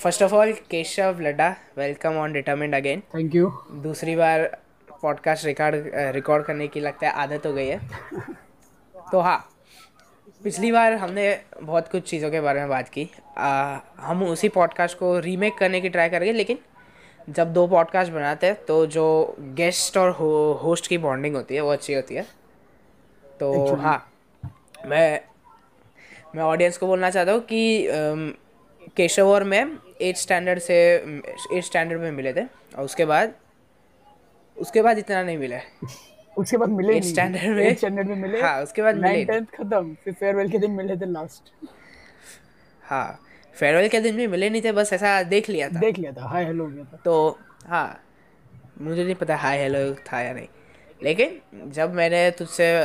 First of all Keshav Ladda welcome on determined again thank you दूसरी बार podcast record record करने की लगता है आदत हो गई है। तो हाँ पिछली बार हमने बहुत कुछ चीज़ों के बारे में बात की। आ, हम उसी पॉडकास्ट को रीमेक करने की ट्राई करेंगे लेकिन जब दो पॉडकास्ट बनाते हैं तो जो गेस्ट और हो, होस्ट की बॉन्डिंग होती है वो अच्छी होती है। तो Actually. हाँ मैं मैं ऑडियंस को बोलना चाहता हूँ कि केशव और मैं एट स्टैंडर्ड से एट स्टैंडर्ड में मिले थे और उसके बाद उसके बाद इतना नहीं मिला उसके बाद मिले Eighth standard में- स्टैंडर्ड में मिले। हाँ, उसके बाद मिले। टेंथ खत्म फिर फेयरवेल के दिन मिले थे लास्ट हाँ फेयरवेल के दिन भी मिले नहीं थे बस ऐसा देख लिया था। देख लिया था हाय हेलो हो गया था। तो हाँ मुझे नहीं पता हाय हेलो था या नहीं। लेकिन जब मैंने तुझसे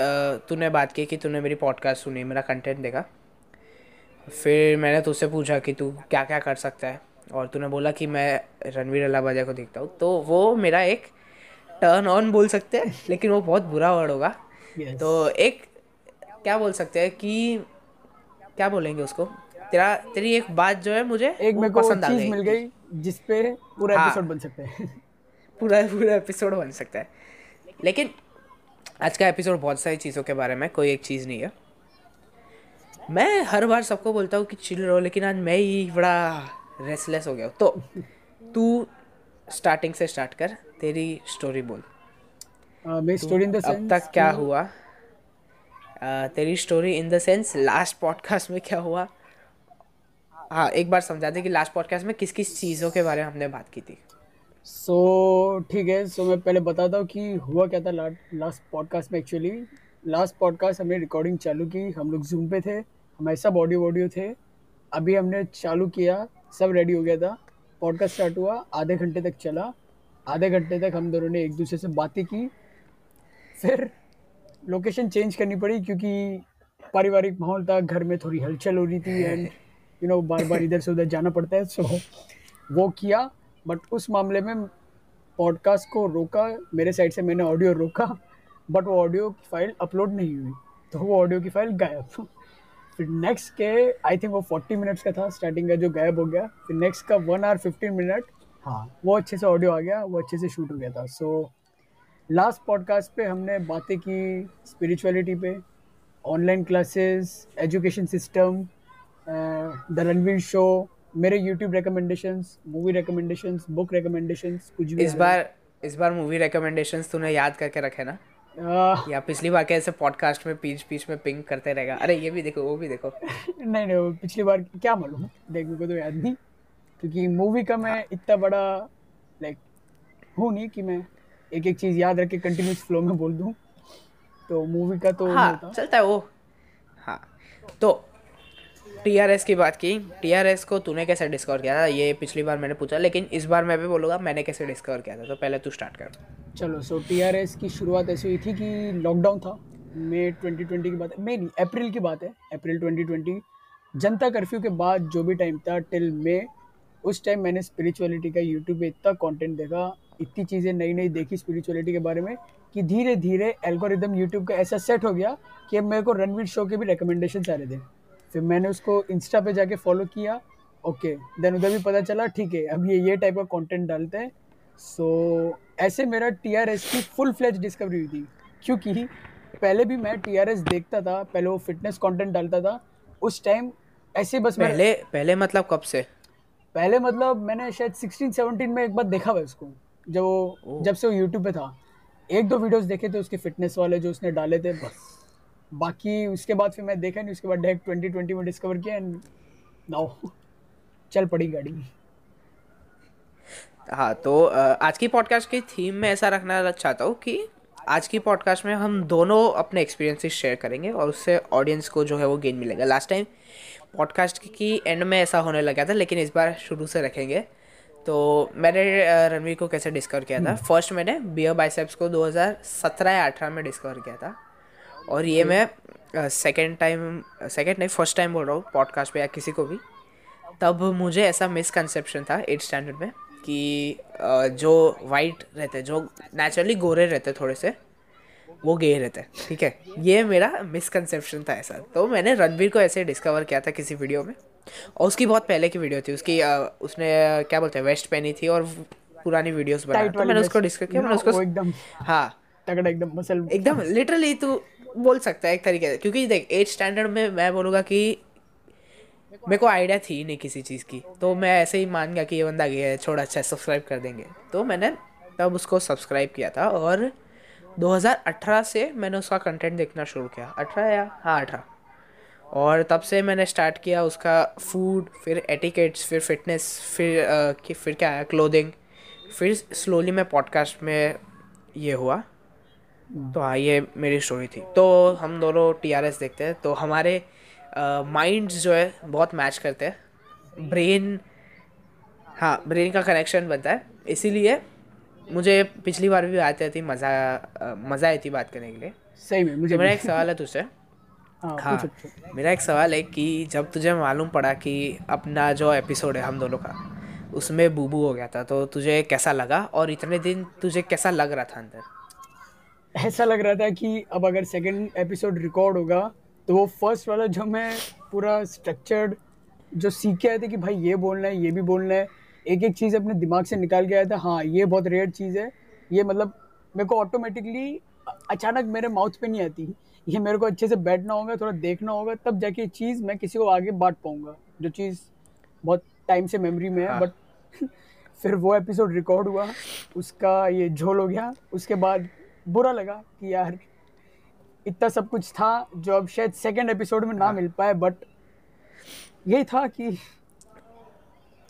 तूने बात की कि तूने मेरी पॉडकास्ट सुनी मेरा कंटेंट देखा फिर मैंने तुझसे पूछा कि तू क्या क्या कर सकता है। और तूने बोला कि मैं रणवीर अलाबाजा को देखता हूँ। तो वो मेरा एक टर्न ऑन बोल सकते हैं लेकिन वो बहुत बुरा वर्ड होगा। Yes. तो एक क्या बोल सकते हैं कि क्या बोलेंगे उसको? तेरा तेरी एक बात जो है मुझे एक मेरे को पसंद आ गई। मिल गई जिस पे पूरा हाँ। एपिसोड बन सकता है। पूरा पूरा एपिसोड बन सकता है। लेकिन आज का एपिसोड बहुत सारी चीज़ों के बारे में कोई एक चीज़ नहीं है। मैं हर बार सबको बोलता हूँ कि चिल रहो लेकिन आज मैं ही बड़ा रेसलेस हो गया हूँ। तो तू स्टार्टिंग से स्टार्ट कर तेरी स्टोरी बोल। मेरी स्टोरी इन द अब तक क्या हुआ? तेरी story in the sense last podcast में क्या हुआ? हाँ एक बार समझा दे कि लास्ट पॉडकास्ट में किस किस चीज़ों के बारे में हमने बात की थी। सो ठीक है सो मैं पहले बताता हूँ कि हुआ क्या था लास्ट पॉडकास्ट में एक्चुअली लास्ट पॉडकास्ट हमने रिकॉर्डिंग चालू की हम लोग जूम पे थे हमारे सब ऑडियो ऑडियो थे। अभी हमने चालू किया सब रेडी हो गया था। पॉडकास्ट स्टार्ट हुआ आधे घंटे तक चला। आधे घंटे तक हम दोनों ने एक दूसरे से बातें की। फिर लोकेशन चेंज करनी पड़ी क्योंकि पारिवारिक माहौल था घर में थोड़ी हलचल हो रही थी एंड यू नो बार बार इधर से उधर जाना पड़ता है सो so, वो किया। बट उस मामले में पॉडकास्ट को रोका मेरे साइड से मैंने ऑडियो रोका बट वो ऑडियो की फ़ाइल अपलोड नहीं हुई। तो वो ऑडियो की फ़ाइल गायब। फिर नेक्स्ट के आई थिंक वो फोर्टी मिनट्स का था स्टार्टिंग का जो गायब हो गया फिर नेक्स्ट का वन आवर फिफ्टीन मिनट हाँ। वो अच्छे से ऑडियो आ गया वो अच्छे से शूट हो गया था। सो लास्ट पॉडकास्ट पे हमने बातें की स्पिरिचुअलिटी पे online classes education system the Ranveer show मेरे YouTube recommendations movie recommendations book recommendations कुछ भी इस बार इस बार मूवी रिकमेंडेशंस तूने याद करके रखे ना? या पिछली बार कैसे पॉडकास्ट में पीच पीच में पिंग करते रहेगा? अरे ये भी देखो वो भी देखो। नहीं नहीं वो पिछली बार क्या मालूम? देखने को तो याद नहीं। क्योंकि मूवी का मैं इतना बड़ा लाइक हूँ नहीं कि मैं एक एक चीज़ याद रख के कंटिन्यूस फ्लो में बोल दूँ। तो मूवी का तो हाँ चलता है वो। हाँ तो टीआरएस की बात की, टीआरएस को तूने कैसे डिस्कवर किया था? ये पिछली बार मैंने पूछा, लेकिन इस बार मैं भी बोलूँगा, मैंने कैसे डिस्कवर किया था? तो पहले तू स्टार्ट कर। चलो सो टीआरएस की शुरुआत ऐसी हुई थी कि लॉकडाउन था। मई 2020 की बात है, मई नहीं अप्रैल की बात है। अप्रैल 2020 जनता कर्फ्यू के बाद जो भी टाइम था टिल मे उस टाइम मैंने स्पिरिचुअलिटी का यूट्यूब पे इतना कंटेंट देखा, इतनी चीज़ें नई नई देखी स्पिरिचुअलिटी के बारे में, कि धीरे धीरे एल्गोरिदम यूट्यूब का ऐसा सेट हो गया कि अब मेरे को रणवीर शो के भी रिकमेंडेशन आ रहे थे। फिर मैंने उसको इंस्टा पे जाके फॉलो किया। ओके देन उधर भी पता चला ठीक है अब ये ये टाइप का कंटेंट डालते हैं। सो so, ऐसे मेरा टीआरएस की फुल फ्लैज डिस्कवरी हुई थी। क्योंकि पहले भी मैं टीआरएस देखता था पहले वो फिटनेस कंटेंट डालता था उस टाइम ऐसे बस मैं पहले पहले मतलब कब से? पहले मतलब मैंने शायद 16 17 में एक बार देखा हुआ उसको जब वो जब से वो यूट्यूब पे था। एक दो वीडियोस देखे थे उसके फिटनेस वाले जो उसने डाले थे बस। बाकी उसके बाद फिर मैं देखा नहीं उसके बाद डायरेक्ट 2020 में डिस्कवर किया एंड नाउ चल पड़ी गाड़ी। हाँ तो आज की पॉडकास्ट की थीम में ऐसा रखना चाहता हूँ कि आज की पॉडकास्ट में हम दोनों अपने एक्सपीरियंसेस शेयर करेंगे और उससे ऑडियंस को जो है वो गेन मिलेगा। लास्ट टाइम पॉडकास्ट की एंड में ऐसा होने लगा था लेकिन इस बार शुरू से रखेंगे। तो मैंने रणवीर को कैसे डिस्कवर किया था? फ़र्स्ट मैंने बियर बाइसेप्स को 2017 या 18 में डिस्कवर किया था। और ये मैं सेकेंड टाइम सेकेंड नहीं फ़र्स्ट टाइम बोल रहा हूँ पॉडकास्ट पे या किसी को भी। तब मुझे ऐसा मिसकंसेप्शन था एट स्टैंडर्ड में कि जो वाइट रहते जो नेचुरली गोरे रहते थोड़े से वो गे रहते ठीक है? ये मेरा मिसकंसेप्शन था ऐसा। तो मैंने रणबीर को ऐसे डिस्कवर किया था किसी वीडियो में। और उसकी बहुत पहले की वीडियो थी उसकी अ, उसने क्या बोलते हैं वेस्ट पहनी थी और पुरानी वीडियोस टाइट तो मैंने उसको डिस्कस किया मैंने उसको एकदम हाँ। तगड़ा एकदम मसल एकदम लिटरली तू बोल सकता है एक तरीके से क्योंकि देख एट स्टैंडर्ड में मैं बोलूँगा कि मेरे को आइडिया थी नहीं किसी चीज़ की तो मैं ऐसे ही मान गया कि ये बंदा गया है छोड़ अच्छा सब्सक्राइब कर देंगे। तो मैंने तब उसको सब्सक्राइब किया था और 2018 से मैंने उसका कंटेंट देखना शुरू किया। 18 या? हाँ 18 और तब से मैंने स्टार्ट किया उसका फ़ूड फिर एटिकेट्स फिर फिटनेस फिर अ, कि फिर क्या है क्लोथिंग फिर स्लोली मैं पॉडकास्ट में ये हुआ। तो हाँ ये मेरी स्टोरी थी। तो हम दोनों टी आर एस देखते हैं। तो हमारे माइंड्स जो है बहुत मैच करते हैं। ब्रेन हाँ ब्रेन का कनेक्शन बनता है। इसीलिए मुझे पिछली बार भी आती थी मज़ा मज़ा आई थी बात करने के लिए। सही में मुझे तो मेरा एक सवाल है तुझसे। हाँ हाँ मेरा एक सवाल है कि जब तुझे मालूम पड़ा कि अपना जो एपिसोड है हम दोनों का उसमें बूबू हो गया था तो तुझे कैसा लगा? और इतने दिन तुझे कैसा लग रहा था अंदर? ऐसा लग रहा था कि अब अगर सेकंड एपिसोड रिकॉर्ड होगा तो वो फ़र्स्ट वाला जो मैं पूरा स्ट्रक्चर्ड जो सीख के आए थे कि भाई ये बोलना है ये भी बोलना है एक एक चीज़ अपने दिमाग से निकाल के आया था हाँ ये बहुत रेयर चीज़ है। ये मतलब मेरे को ऑटोमेटिकली अचानक मेरे माउथ पे नहीं आती। ये मेरे को अच्छे से बैठना होगा थोड़ा देखना होगा तब जाके ये चीज़ मैं किसी को आगे बांट पाऊँगा। जो चीज़ बहुत टाइम से मेमोरी में है हाँ। बट फिर वो एपिसोड रिकॉर्ड हुआ उसका ये झोल हो गया उसके बाद बुरा लगा कि यार इतना सब कुछ था जो अब शायद सेकंड एपिसोड में ना हाँ। मिल पाए बट यही था कि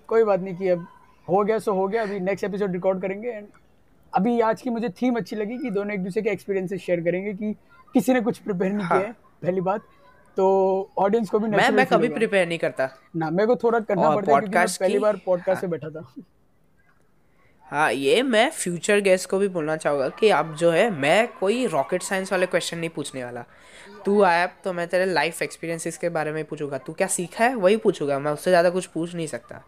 कोई बात नहीं कि अब हो गया सो हो गया। अभी नेक्स्ट एपिसोड रिकॉर्ड करेंगे एंड अभी आज की मुझे थीम अच्छी लगी कि दोनों एक दूसरे के एक्सपीरियंसेस शेयर करेंगे कि किसी ने कुछ प्रिपेयर नहीं हाँ। किया है। पहली बात। तो ऑडियंस को भी मैं मैं कभी प्रिपेयर नहीं करता। ना मेरे को थोड़ा करना पड़ता है क्योंकि मैं पहली बार पॉडकास्ट से बैठा था। हाँ ये मैं फ्यूचर गेस्ट को भी बोलना चाहूँगा कि अब जो है मैं कोई रॉकेट साइंस वाले क्वेश्चन नहीं पूछने वाला। तू आया तो मैं तेरे लाइफ एक्सपीरियंसेस के बारे में पूछूँगा। तू क्या सीखा है वही पूछूँगा। मैं उससे ज़्यादा कुछ पूछ नहीं सकता।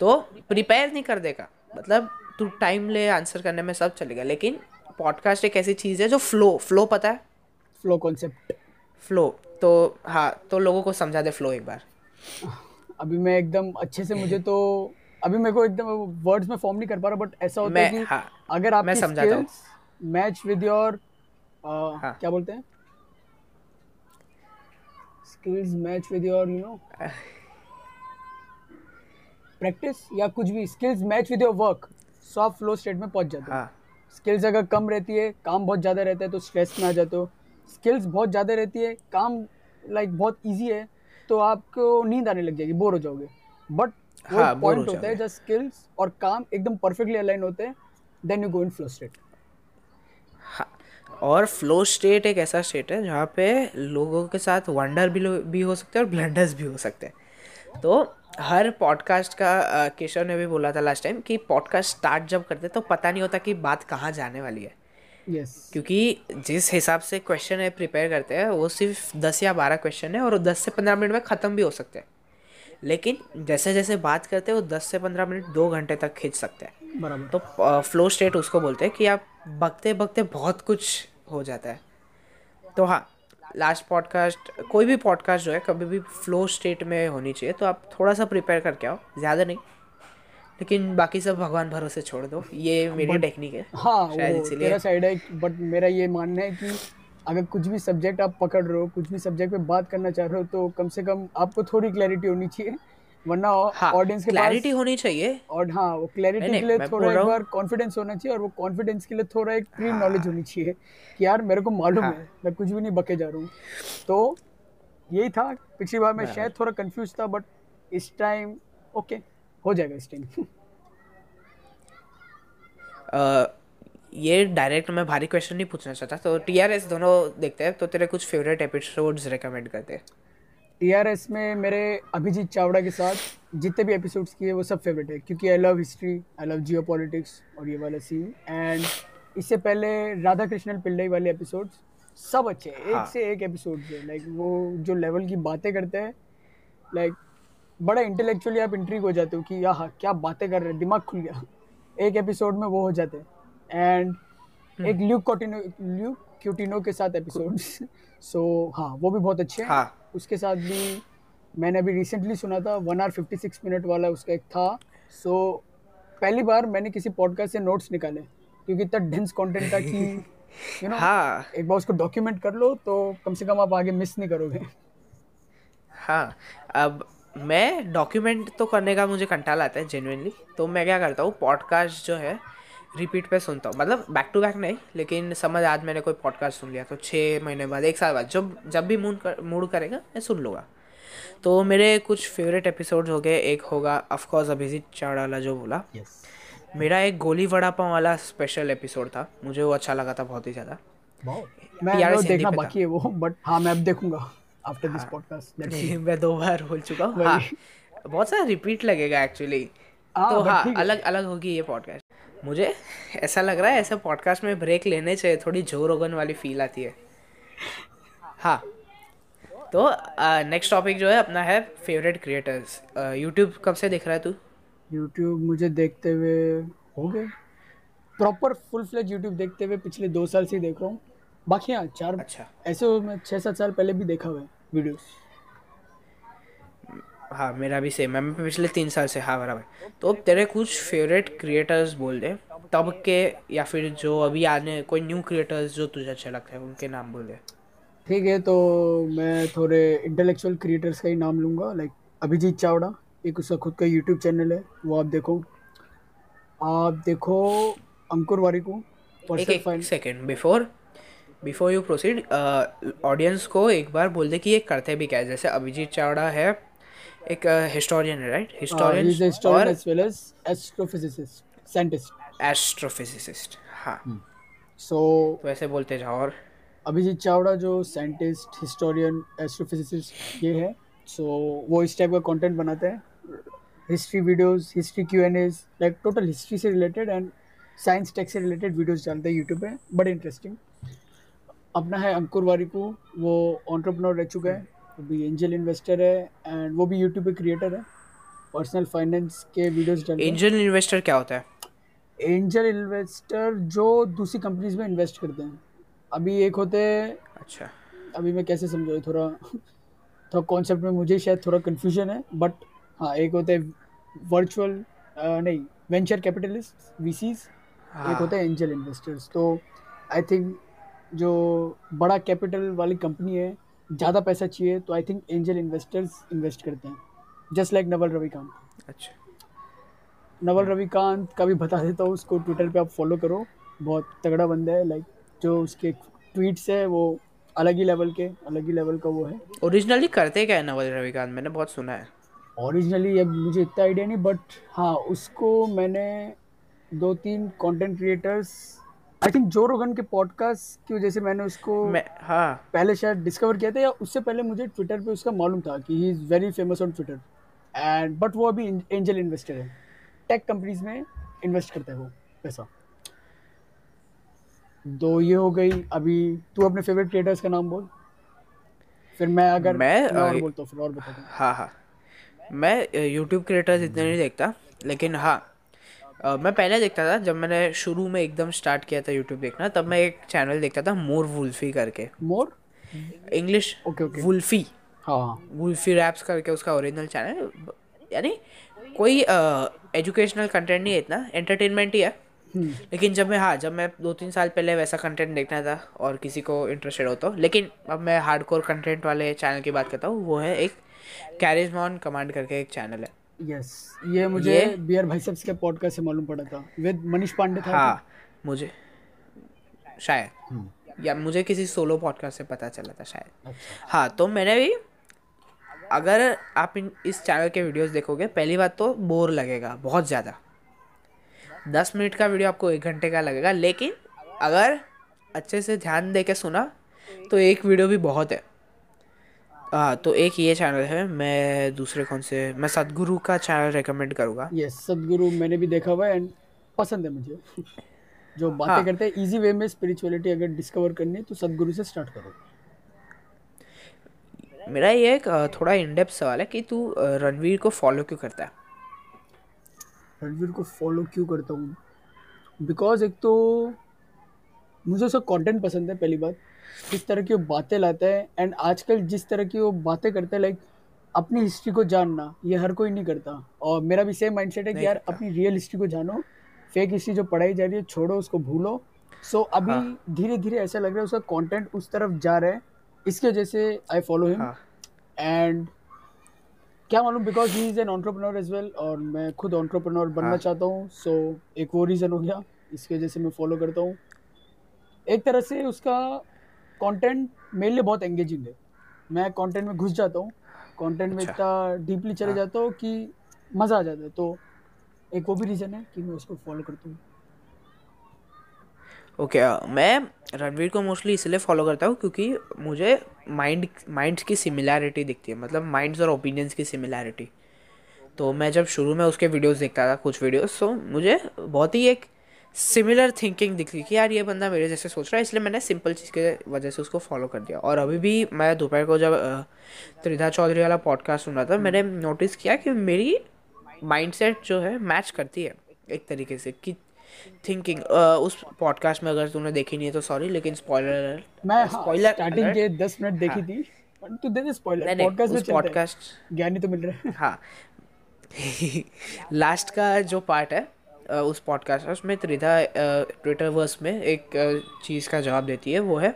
तो प्रिपेयर नहीं कर देगा। मतलब तू टाइम ले आंसर करने में सब चलेगा। लेकिन पॉडकास्ट एक ऐसी चीज़ है जो फ्लो फ्लो पता है? फ्लो कॉन्सेप्ट फ्लो तो हाँ तो लोगों को समझा दे फ्लो एक बार। अभी मैं एकदम अच्छे से मुझे तो अभी मेरे को एकदम वर्ड्स में फॉर्म नहीं कर पा रहा बट ऐसा होता है कि हाँ अगर मैं आपकी समझाता हूँ। Skills match with your. क्या बोलते हैं? Skills match with your you know practice या कुछ भी। Skills match with your work so आप फ्लो स्टेट में पहुँच जाते हो। हाँ। स्किल्स अगर कम रहती है काम बहुत ज़्यादा रहता है तो स्ट्रेस में आ जाते हो। स्किल्स बहुत ज़्यादा रहती है काम लाइक बहुत ईजी है तो आपको नींद आने लग जाएगी बोर हो जाओगे। बट हाँ, पॉइंट होता है जब स्किल्स और काम एकदम परफेक्टली अलाइन होते हैं then you go in flow state हाँ और फ्लो स्टेट एक ऐसा स्टेट है जहाँ पे लोगों के साथ वंडर भी भी हो सकते हैं और ब्लंडर्स भी हो सकते हैं। तो हर पॉडकास्ट का केशव ने भी बोला था लास्ट टाइम कि पॉडकास्ट स्टार्ट जब करते तो पता नहीं होता कि बात कहाँ जाने वाली है। यस क्योंकि जिस हिसाब से क्वेश्चन है प्रिपेयर करते हैं वो सिर्फ़ दस या बारह क्वेश्चन है और दस से पंद्रह मिनट में ख़त्म भी हो सकते हैं। लेकिन जैसे जैसे बात करते हैं वो दस से पंद्रह मिनट दो घंटे तक खींच सकते हैं। बराबर। तो फ्लो स्टेट उसको बोलते हैं कि आप बकते बकते बहुत कुछ हो जाता है। तो हाँ लास्ट पॉडकास्ट कोई भी पॉडकास्ट जो है कभी भी फ्लो स्टेट में होनी चाहिए तो आप थोड़ा सा प्रिपेयर करके आओ ज़्यादा नहीं। लेकिन बाकी सब भगवान भरोसे छोड़ दो ये मेरी टेक्निक है हाँ शायद इसीलिए। साइड है बट मेरा ये मानना है कि अगर कुछ भी सब्जेक्ट आप पकड़ रहे हो कुछ भी सब्जेक्ट पे बात करना चाह रहे हो तो कम से कम आपको थोड़ी क्लैरिटी होनी चाहिए। वरना ऑडियंस हाँ के क्लैरिटी होनी चाहिए। और हाँ वो क्लैरिटी के लिए थोड़ा एक बार कॉन्फिडेंस होना चाहिए और वो कॉन्फिडेंस के लिए थोड़ा एक प्री नॉलेज होनी चाहिए कि यार मेरे को मालूम हाँ। है मैं कुछ भी नहीं बके जा रहा हूँ। तो यही था। पिछली बार मैं शायद थोड़ा कंफ्यूज था बट इस टाइम ओके हो जाएगा इस टाइम ये डायरेक्ट मैं भारी क्वेश्चन नहीं पूछना चाहता। तो टी आर एस दोनों देखते हैं। तो तेरे कुछ फेवरेट एपिसोड्स रिकमेंड करते हैं। एस में मेरे अभिजीत चावड़ा के साथ जितने भी एपिसोड्स किए वो सब फेवरेट है। क्योंकि I love history I love geopolitics और ये वाला सीन एंड इससे पहले राधा कृष्णन पिल्लई वाले एपिसोड्स सब अच्छे हैं। हाँ। एक से एक एपिसोड है। लाइक वो जो लेवल की बातें करते हैं लाइक बड़ा इंटेलेक्चुअली आप इंट्रीग हो जाते हो कि याह क्या बातें कर रहे हैं? दिमाग खुल गया। एक एपिसोड में वो हो जाते हैं। एंड एक ल्यूक कोटिनो ल्यूक क्यूटिनो के साथ एपिसोड्स सो हाँ वो भी बहुत अच्छे हैं। हाँ। उसके साथ भी मैंने अभी रिसेंटली सुना था one hour fifty six minute वाला उसका एक था। सो so, पहली बार मैंने किसी पॉडकास्ट से नोट्स निकाले क्योंकि इतना डेंस कंटेंट था कि यू नो हाँ। एक बार उसको डॉक्यूमेंट कर लो तो कम से कम आप आगे मिस नहीं करोगे। हाँ अब मैं डॉक्यूमेंट तो करने का मुझे कंटाल आता है जेनुइनली तो मैं क्या करता हूँ पॉडकास्ट जो है रिपीट पे सुनता हूँ। मतलब बैक टू बैक नहीं लेकिन समझ आज मैंने कोई पॉडकास्ट सुन लिया तो छः महीने बाद एक साल बाद जब जब भी मूड कर मूड करेगा मैं सुन लूँगा। तो मेरे कुछ फेवरेट एपिसोड्स हो गए एक होगा ऑफकोर्स अभिजीत चावड़ा वाला जो बोला। यस मेरा एक गोली वड़ा पाव वाला स्पेशल एपिसोड था मुझे वो अच्छा लगा था बहुत ही ज़्यादा। मैं देखना बाकी है वो बट हाँ मैं अब देखूँगा आफ्टर दिस पॉडकास्ट मैं दो बार बोल चुका हूँ। हाँ बहुत सारा रिपीट लगेगा एक्चुअली हाँ, तो हाँ अलग अलग होगी ये पॉडकास्ट मुझे ऐसा लग रहा है ऐसे पॉडकास्ट में ब्रेक लेने चाहिए थोड़ी जो रोगन वाली फील आती है। हाँ। तो नेक्स्ट टॉपिक जो है अपना है फेवरेट क्रिएटर्स यूट्यूब कब से देख रहा है तू? यूट्यूब मुझे देखते हुए हो गए प्रॉपर फुल फ्लेज यूट्यूब देखते हुए पिछले दो साल से देख रहा हूँ। बाकी हाँ चार अच्छा। ऐसे मैं छः सात साल पहले भी देखा हुआ है वीडियोस हाँ मेरा भी सेम है। मैं पिछले तीन साल से हाँ बराबर। तो तेरे कुछ फेवरेट क्रिएटर्स बोल दे। तब के या फिर जो अभी आने कोई न्यू क्रिएटर्स जो तुझे अच्छा लगता है उनके नाम बोल दे। ठीक है तो मैं थोड़े इंटेलेक्चुअल क्रिएटर्स का ही नाम लूँगा लाइक अभिजीत चावड़ा एक उसका खुद का यूट्यूब चैनल है वो आप देखो। आप देखो अंकुर वारिको एक एक second before before you proceed audience को एक बार बोल दे कि ये करते भी क्या है। जैसे अभिजीत चावड़ा है एक हिस्टोरियन है राइट हिस्टोरियन हिस्टोरियन और as well as astrophysicist scientist astrophysicist हाँ। सो ऐसे बोलते जाओ और? अभिजीत चावड़ा जो साइंटिस्ट हिस्टोरियन एस्ट्रोफिजिसिस्ट ये है। सो वो इस टाइप का कंटेंट बनाते हैं। History videos history Q an as like total history से रिलेटेड एंड साइंस टेक से रिलेटेड वीडियोस डालते हैं यूट्यूब पे। बड़े इंटरेस्टिंग अपना है अंकुर वारिकू वो ऑन्टरप्रनोर रह चुका है। वो भी एंजल इन्वेस्टर है एंड वो भी यूट्यूब पे क्रिएटर है। पर्सनल फाइनेंस के वीडियोस डालते हैं। एंजल इन्वेस्टर क्या होता है? एंजल इन्वेस्टर जो दूसरी कंपनीज़ में इन्वेस्ट करते हैं। अभी एक होते हैं अच्छा। अभी मैं कैसे समझाऊँ थोड़ा? थोड़ा कॉन्सेप्ट में मुझे शायद थोड़ा कन्फ्यूज़न है बट हाँ एक होते हैं वर्चुअल नहीं वेंचर कैपिटलिस्ट वीसीज एक होते हैं एंजल इन्वेस्टर्स तो आई थिंक जो बड़ा कैपिटल वाली कंपनी है ज़्यादा पैसा चाहिए तो I think angel investors invest करते हैं। जस्ट लाइक नवल रविकांत अच्छा। नवल रविकांत का भी बता देता हूँ उसको ट्विटर पे आप फॉलो करो। बहुत तगड़ा बंदा है लाइक जो उसके ट्वीट्स है वो अलग ही लेवल के अलग ही लेवल का वो है। ओरिजिनली करते क्या है नवल रविकांत मैंने बहुत सुना है। ओरिजिनली अब मुझे इतना आइडिया नहीं बट हाँ उसको मैंने दो तीन कंटेंट क्रिएटर्स आई थिंक जो रोगन के पॉडकास्ट की वजह से मैंने उसको मैं हाँ। पहले शायद डिस्कवर किया था या उससे पहले मुझे ट्विटर पे उसका मालूम था कि he is very famous on Twitter and but वो अभी एंजल इन्वेस्टर है। टेक कंपनीज़ में इन्वेस्ट करता है वो पैसा। दो ये हो गई अभी तू अपने फेवरेट क्रिएटर्स का नाम बोल। फिर मैं अगर मैं, मैं और बोलता हूँ फिर और बता हाँ। हाँ मैं यूट्यूब क्रिएटर्स इतने नहीं देखता लेकिन हाँ अ, मैं पहले देखता था जब मैंने शुरू में एकदम स्टार्ट किया था यूट्यूब देखना तब मैं एक चैनल देखता था मोर वुल्फी करके। More English okay okay Wolfie हाँ हाँ। वुल्फी रैप्स करके उसका ओरिजिनल चैनल यानी कोई एजुकेशनल कंटेंट नहीं है इतना एंटरटेनमेंट ही है। हम्म, लेकिन जब मैं हाँ जब मैं दो तीन साल पहले वैसा कंटेंट देखना था और किसी को इंटरेस्टेड होता हूँ लेकिन अब मैं हार्डकोर कंटेंट वाले चैनल की बात करता हूँ वो है एक कैरिजमॉन कमांड करके एक चैनल है। यस ये मुझे ये- बियर भाईसाब्स के पॉडकास्ट से मालूम पड़ा था। विद मनीष पांडे था। हाँ मुझे। शायद। या मुझे किसी सोलो पॉडकास्ट से पता चला था शायद। अच्छा। हाँ तो मैंने भी अगर आप इन इस चैनल के वीडियोस देखोगे पहली बात तो बोर लगेगा बहुत ज़्यादा। दस मिनट का वीडियो आपको एक घंटे का लगेगा लेकिन अगर अच्छे से ध्यान दे के सुना तो एक वीडियो भी बहुत है। हाँ तो एक ये चैनल है मैं दूसरे कौन से मैं सदगुरु का चैनल रेकमेंड करूँगा। यस सदगुरु मैंने भी देखा हुआ है एंड पसंद है मुझे। जो बातें हाँ। करते हैं इजी वे में स्पिरिचुअलिटी अगर डिस्कवर करनी है तो सदगुरु से स्टार्ट करो। मेरा ये एक थोड़ा इनडेप्थ सवाल है कि तू रणवीर को फॉलो क्यों करता है? रणवीर को फॉलो क्यों करता हूँ? बिकॉज़ एक तो मुझे उसका कंटेंट पसंद है पहली बात। जिस तरह की वो बातें लाता है एंड आजकल जिस तरह की वो बातें करता है लाइक अपनी हिस्ट्री को जानना ये हर कोई नहीं करता। और मेरा भी सेम माइंडसेट है कि यार अपनी रियल हिस्ट्री को जानो फेक हिस्ट्री जो पढ़ाई जा रही है छोड़ो उसको भूलो। सो so, अभी हाँ। धीरे धीरे ऐसा लग रहा है उसका कंटेंट उस तरफ़ जा रहा है। इसकी वजह से आई फॉलो हिम एंड क्या मालूम because he is an entrepreneur as well और मैं खुद एंटरप्रेन्योर बनना हाँ। चाहता हूँ सो so, एक वो रीज़न हो गया। इसकी वजह से मैं फॉलो करता हूँ। एक तरह से उसका कंटेंट मेरे लिए बहुत एंगेजिंग है। मैं कंटेंट में घुस जाता हूँ कंटेंट में अच्छा। इतना डीपली चले हाँ। जाता हूँ कि मज़ा आ जाता है। तो एक वो भी रीज़न है कि मैं उसको फॉलो करता हूँ। ओके okay, मैं रणवीर को मोस्टली इसलिए फॉलो करता हूँ क्योंकि मुझे माइंड माइंड्स की सिमिलैरिटी दिखती है। मतलब माइंड्स और ओपिनियंस की सिमिलैरिटी तो मैं जब शुरू में उसके वीडियोस देखता था कुछ वीडियोस तो मुझे बहुत ही एक सिमिलर थिंकिंग दिखी कि यार ये बंदा मेरे जैसे सोच रहा है इसलिए मैंने सिंपल चीज़ के वजह से उसको फॉलो कर दिया। और अभी भी मैं दोपहर को जब त्रिधा चौधरी वाला पॉडकास्ट सुन रहा था मैंने नोटिस किया कि मेरी माइंडसेट जो है मैच करती है एक तरीके से कि थिंकिंग उस पॉडकास्ट में अगर तूने देखी नहीं है तो सॉरी लेकिन स्पॉइलर मैं हाँ स्पॉइलर स्टार्टिंग के दस मिनट देखी हाँ। थी तू दे दे स्पॉइलर पॉडकास्ट में पॉडकास्ट ज्ञानी तो मिल रहे हैं। हाँ। लास्ट का जो पार्ट है उस पॉडकास्ट उसमें त्रिधा ट्विटर वर्स में एक चीज़ का जवाब देती है वो है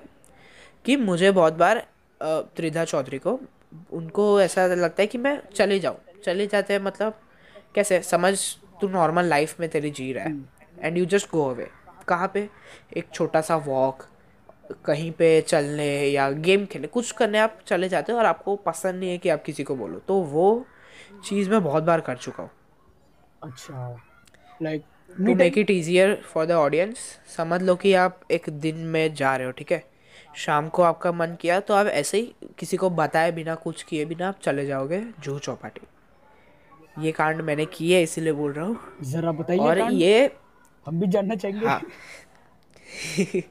कि मुझे बहुत बार त्रिधा चौधरी को उनको ऐसा लगता है कि मैं चले जाऊँ। चले जाते हैं मतलब कैसे? समझ तू नॉर्मल लाइफ में तेरी जी रहा है। And you just go away कहाँ पे? एक छोटा सा वॉक कहीं पे चलने या गेम खेलने कुछ करने आप चले जाते हो और आपको पसंद नहीं है कि आप किसी को बोलो। तो वो चीज़ मैं बहुत बार कर चुका हूँ। अच्छा। Like to make it easier for the audience समझ लो कि आप एक दिन में जा रहे हो ठीक है? शाम को आपका मन किया तो आप ऐसे ही किसी को बताए बिना कुछ किए बिना आप चले जाओगे जूहू चौपाटी। ये कांड मैंने किए है इसीलिए बोल रहा हूँ। जरा बताइए और ये हम भी जानना चाहेंगे। हाँ।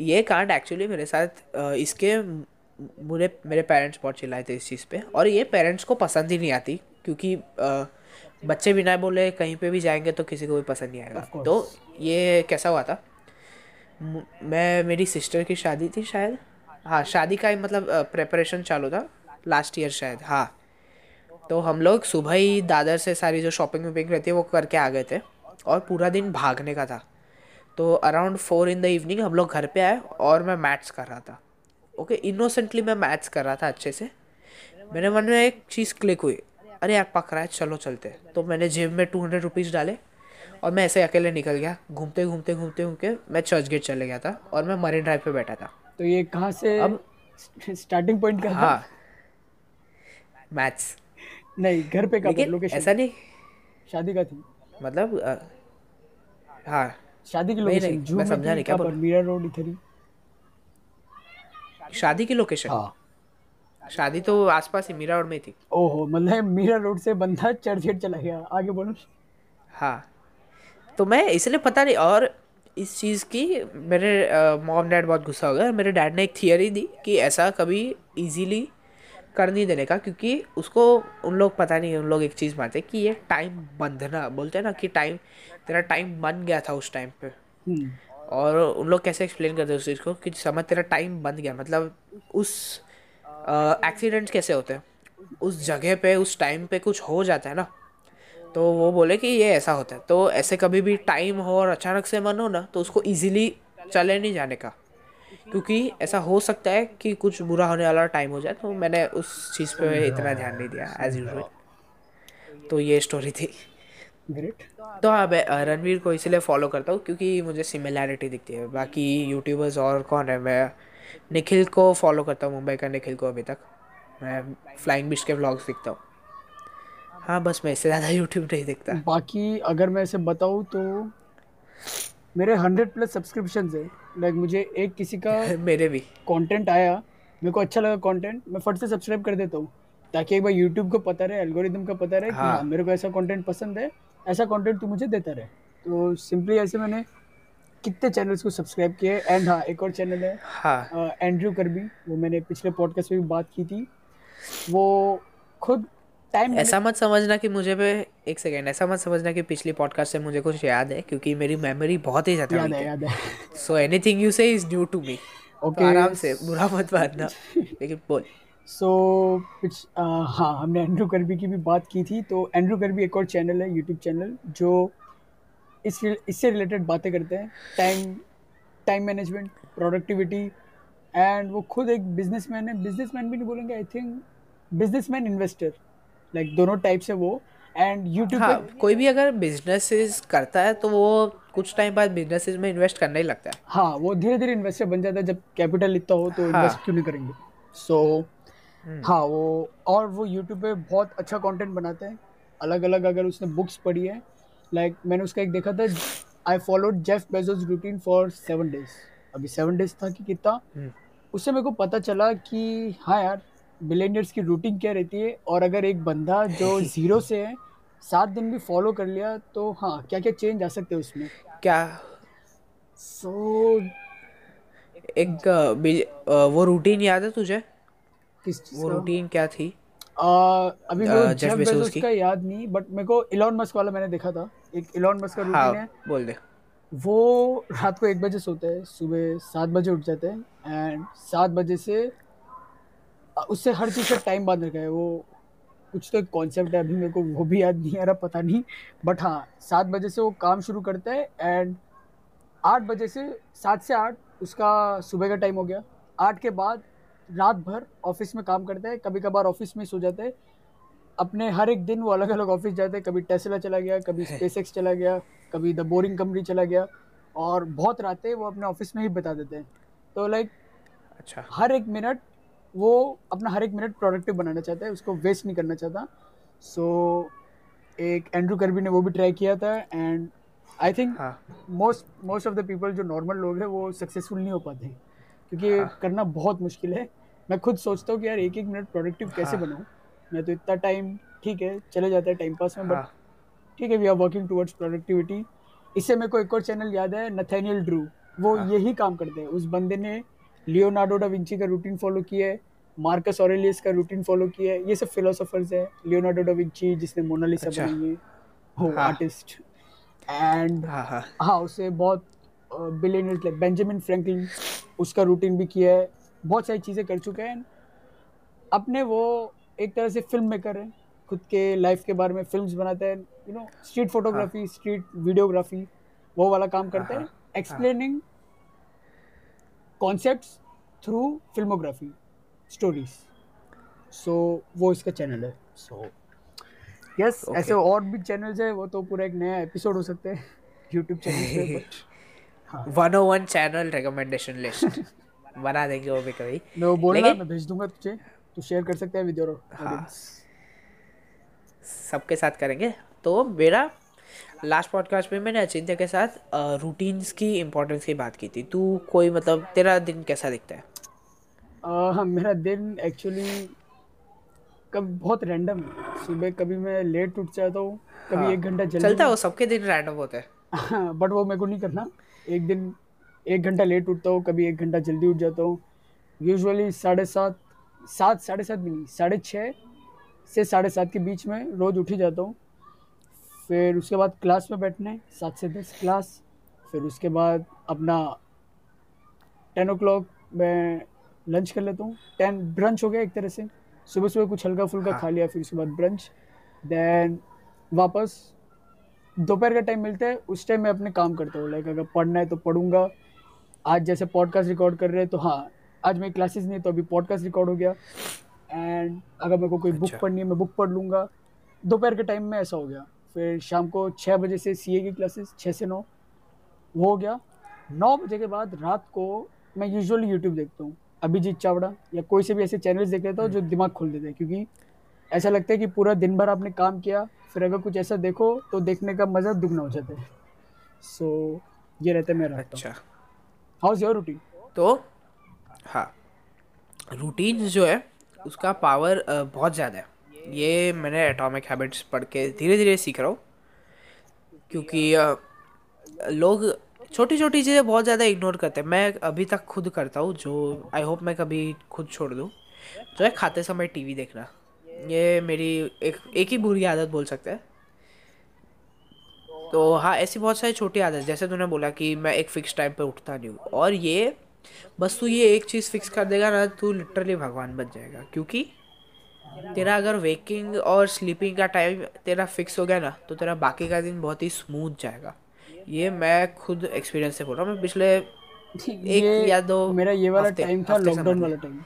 ये कांड एक्चुअली मेरे साथ इसके मुझे मेरे पेरेंट्स बहुत चिल्लाए थे इस चीज़ पे। और ये पेरेंट्स को पसंद ही नहीं आती क्योंकि अ, बच्चे बिना बोले कहीं पे भी जाएँगे तो किसी को भी पसंद नहीं आएगा। तो ये कैसा हुआ था? मैं मेरी सिस्टर की शादी थी शायद। हाँ शादी का ही मतलब प्रेपरेशन चालू था। लास्ट ईयर शायद हाँ। तो हम लोग सुबह ही दादर से सारी जो शॉपिंग वॉपिंग रहती है वो करके आ गए थे। और पूरा दिन भागने का था। तो around four in the evening हम लोग घर पे आए और मैं मैथ्स कर रहा था। ओके इनोसेंटली मैं मैथ्स कर रहा था अच्छे से। मेरे मन में एक चीज़ क्लिक हुई। अरे यार पक रहा है चलो चलते तो मैंने जेब में टू हंड्रेड रुपीज़ डाले और मैं ऐसे अकेले निकल गया। घूमते घूमते घूमते घूमते मैं चर्च गेट चले गया था और मैं मरीन ड्राइव पे बैठा था। तो ये कहाँ से अब स्टार्टिंग पॉइंट कहाँ हाँ। मैथ्स नहीं घर पे पर? लोकेशन ऐसा नहीं। शादी का थी? मतलब हाँ। शादी की लोकेशन मैं समझा नहीं क्या मीरा रोड इधर ही। शादी की लोकेशन हाँ। शादी तो आसपास ही मीरा रोड में थी। ओहो मतलब मीरा रोड से बंदा चर्च गेट चला गया आगे बोलो। हाँ। तो मैं इसलिए पता नहीं और इस चीज़ की मेरे मॉम डैड बहुत गुस्सा हो गया मेरे डैड ने एक थियरी दी कि ऐसा कभी इजीली कर नहीं देने का क्योंकि उसको उन लोग पता नहीं उन लोग एक चीज़ मानते कि ये टाइम बंधना बोलते हैं ना कि टाइम तेरा टाइम बन गया था उस टाइम पे। हम्म, और उन लोग कैसे एक्सप्लेन करते उस चीज़ को कि समझ तेरा टाइम बंद गया मतलब उस एक्सीडेंट्स कैसे होते हैं? उस जगह पे उस टाइम पे कुछ हो जाता है ना? तो वो बोले कि ये ऐसा होता है। तो ऐसे कभी भी टाइम हो और अचानक से मन हो ना तो उसको इजीली चले नहीं जाने का। क्योंकि ऐसा हो सकता है कि कुछ बुरा होने वाला टाइम हो जाए तो मैंने उस चीज़ पे इतना ध्यान नहीं दिया एज यूजल तो ये स्टोरी थी। ग्रेट तो हाँ मैं रणवीर को इसलिए फॉलो करता हूँ क्योंकि मुझे सिमिलैरिटी दिखती है। बाकी यूट्यूबर्स और कौन है? मैं निखिल को फॉलो करता हूँ मुंबई का निखिल को अभी तक। मैं फ्लाइंग बिच के व्लॉग्स देखता हूँ। हाँ बस मैं इससे ज़्यादा यूट्यूब नहीं देखता। बाकी अगर मैं ऐसे बताऊँ तो मेरे हंड्रेड प्लस सब्सक्रिप्शन है। लाइक मुझे एक किसी का मेरे भी। कंटेंट आया मेरे को अच्छा लगा कंटेंट मैं फट से सब्सक्राइब कर देता हूँ ताकि एक बार यूट्यूब को पता रहे एल्गोरिदम का पता रहे कि हाँ। हाँ मेरे को ऐसा कंटेंट पसंद है ऐसा कंटेंट तू मुझे देता रहे। तो सिंपली ऐसे मैंने कितने चैनल्स को सब्सक्राइब किया है? एंड हाँ एक और चैनल है हाँ। एंड्रयू करबी वो मैंने पिछले पॉडकास्ट में भी बात की थी। वो खुद टाइम ऐसा मत समझना कि मुझे पे एक सेकेंड ऐसा मत समझना कि पिछली पॉडकास्ट से मुझे कुछ याद है क्योंकि मेरी मेमोरी बहुत ही ज़्यादा याद है याद है। So anything you say is new to me okay आराम से बुरा मत मानना। लेकिन बोल। सो कुछ हाँ हमने एंड्रू करबी की भी बात की थी। तो एंड्रू करबी एक और चैनल है यूट्यूब चैनल जो इस इससे रिलेटेड बातें करते हैं। Time time management productivity and वो खुद एक बिजनेसमैन है। बिजनेसमैन भी नहीं बोलेंगे I think businessman investor like दोनों टाइप से वो। एंड यूट्यूब हाँ कोई भी अगर बिजनेसेस करता है तो वो कुछ टाइम बाद बिजनेसेस में इन्वेस्ट करने ही लगता है। हाँ वो धीरे धीरे इन्वेस्टर बन जाता है। जब कैपिटल इतना हो तो इन्वेस्ट हाँ क्यों नहीं करेंगे? सो so, हाँ वो और वो यूट्यूब पे बहुत अच्छा कंटेंट बनाते हैं। अलग अलग अगर उसने बुक्स पढ़ी है लाइक मैंने उसका एक देखा था I followed Jeff Bezos routine for seven days अभी सेवन डेज़ था कि कितना? हम्म, उससे मेरे को पता चला कि हाँ यार बिलेनियर्स की रूटीन क्या रहती है? और अगर एक बंदा जो ज़ीरो से है सात दिन भी फॉलो कर लिया तो हाँ क्या क्या चेंज आ सकते हैं उसमें? क्या? सो एक अ, वो रूटीन याद है तुझे? किस वो रूटीन क्या थी? आ, अभी को जेफ बेजोस का। याद नहीं बट मेरे को इलॉन मस्क वाला मैंने देखा था। एक इलॉन मस्क का हाँ रूटीन है। बोल दे। वो रात को एक बजे सोते हैं सुबह सात बजे उठ जाते हैं एंड सात बजे से उससे हर चीज़ का टाइम बाँध रखा है। वो कुछ तो एक कॉन्सेप्ट है अभी मेरे को वो भी याद नहीं आ रहा पता नहीं। बट हाँ सात बजे से वो काम शुरू करता है एंड आठ बजे से सात से आठ उसका सुबह का टाइम हो गया। आठ के बाद रात भर ऑफ़िस में काम करता है कभी कभार ऑफ़िस में सो जाते हैं। अपने हर एक दिन वो अलग अलग ऑफ़िस जाते हैं। कभी टेस्ला चला गया कभी स्पेस चला गया कभी द बोरिंग कंपनी चला गया और बहुत रातें वो अपने ऑफ़िस में ही बता देते हैं। तो लाइक अच्छा। हर एक मिनट वो अपना हर एक मिनट प्रोडक्टिव बनाना चाहता है उसको वेस्ट नहीं करना चाहता। सो so, एक एंड्रू करबी ने वो भी ट्राई किया था and I think most most of the people जो नॉर्मल लोग हैं वो सक्सेसफुल नहीं हो पाते क्योंकि हाँ। करना बहुत मुश्किल है। मैं खुद सोचता हूँ कि यार एक एक मिनट प्रोडक्टिव कैसे हाँ। बनाऊँ? मैं तो इतना टाइम ठीक है चले जाता है टाइम पास में बट हाँ। ठीक है we are working towards productivity इससे मेरे को एक और चैनल याद है नथेनियल ड्रू वो हाँ। यही काम करते हैं। उस बंदे ने लियोनार्डो डा विंची का रूटीन फॉलो किया है मार्कस ऑरेलियस का रूटीन फॉलो किया है ये सब फिलोसोफर्स है लियोनार्डो डा विंची जिसने मोनालिसा अच्छा। बनाई है वो। आर्टिस्ट एंड हाँ हाँ। हाँ उसे बहुत बिलियनर्स लाइक बेंजामिन फ्रैंकलिन उसका रूटीन भी किया है बहुत सारी चीज़ें कर चुके हैं। अपने वो एक तरह से फ़िल्म मेकर है। खुद के लाइफ के बारे में फिल्म्स बनाते हैं। You know street photography street videography वो वाला काम करते हैं। Explaining concepts through filmography stories so वो इसका चैनल है। सो यस ऐसे और भी चैनल्स है। वो तो पूरा एक नया एपिसोड हो सकते हैं यूट्यूब चैनल पे one o one channel recommendation list बना देंगे वो भी कभी। वो बोलना मैं भेज दूँगा तुझे। तू शेयर कर सकता है विद योर हाँ। सबके साथ करेंगे। तो मेरा लास्ट पॉडकास्ट में मैंने अचिंत्य के साथ रूटीन्स की इम्पोर्टेंस की बात की थी। तू कोई मतलब तेरा दिन कैसा दिखता है? हाँ मेरा दिन एक्चुअली कभी बहुत रैंडम सुबह कभी मैं लेट उठ जाता हूँ कभी हाँ, एक घंटा जल्दी चलता है वो सबके दिन रैंडम होते हैं। हाँ बट वो मेरे को नहीं करना। एक दिन एक घंटा लेट उठता हूँ कभी एक घंटा जल्दी उठ जाता हूँ। यूजुअली साढ़े सात सात साढ़े सात भी नहीं साढ़े छः से साढ़े सात के बीच में रोज़ उठ ही जाता हूँ। फिर उसके बाद क्लास में बैठने सात से दस क्लास फिर उसके बाद अपना टेन ओ क्लॉक मैं लंच कर लेता हूँ। टेन ब्रंच हो गया एक तरह से। सुबह सुबह कुछ हल्का फुल्का हाँ। खा लिया फिर उसके बाद ब्रंच देन वापस दोपहर का टाइम मिलता है उस टाइम मैं अपने काम करता हूँ। लाइक अगर पढ़ना है तो पढ़ूँगा। आज जैसे पॉडकास्ट रिकॉर्ड कर रहे हैं तो हाँ आज मेरी क्लासेस नहीं तो अभी पॉडकास्ट रिकॉर्ड हो गया। एंड अगर मेरे को कोई अच्छा। बुक। पढ़नी है मैं बुक पढ़ लूँगा। दोपहर के टाइम में ऐसा हो गया। फिर शाम को छः बजे से सीए की क्लासेस छः से नौ। वो हो गया। नौ बजे के बाद रात को मैं यूजुअली यूट्यूब देखता हूँ। अभिजीत चावड़ा या कोई से भी ऐसे चैनल्स देख लेता हूँ जो दिमाग खोल देते हैं क्योंकि ऐसा लगता है कि पूरा दिन भर आपने काम किया फिर अगर कुछ ऐसा देखो तो देखने का मज़ा दुगना हो जाता है। सो so, ये रहता है मेरा अच्छा। हाउस योर रूटीन तो हाँ। रूटीन्स जो है, उसका पावर बहुत ज़्यादा है। ये मैंने एटॉमिक हैबिट्स पढ़ के धीरे धीरे सीख रहा हूँ। क्योंकि लोग छोटी छोटी चीज़ें बहुत ज़्यादा इग्नोर करते हैं। मैं अभी तक खुद करता हूँ, जो आई होप मैं कभी खुद छोड़ दूँ। जो है, खाते समय टीवी देखना। ये मेरी एक एक ही बुरी आदत बोल सकते हैं। तो हाँ ऐसी बहुत सारी छोटी आदत, जैसे तूने बोला कि मैं एक फिक्स टाइम पे उठता नहीं हूँ। और ये बस तू ये एक चीज़ फिक्स कर देगा ना तू लिटरली भगवान बन जाएगा क्योंकि तेरा अगर वेकिंग और स्लीपिंग का टाइम तेरा फिक्स हो गया ना तो तेरा बाकी का दिन बहुत ही स्मूथ जाएगा। ये मैं खुद एक्सपीरियंस से बोल रहा हूँ मैं पिछले एक या दो मेरा ये वाला टाइम था लॉकडाउन वाला टाइम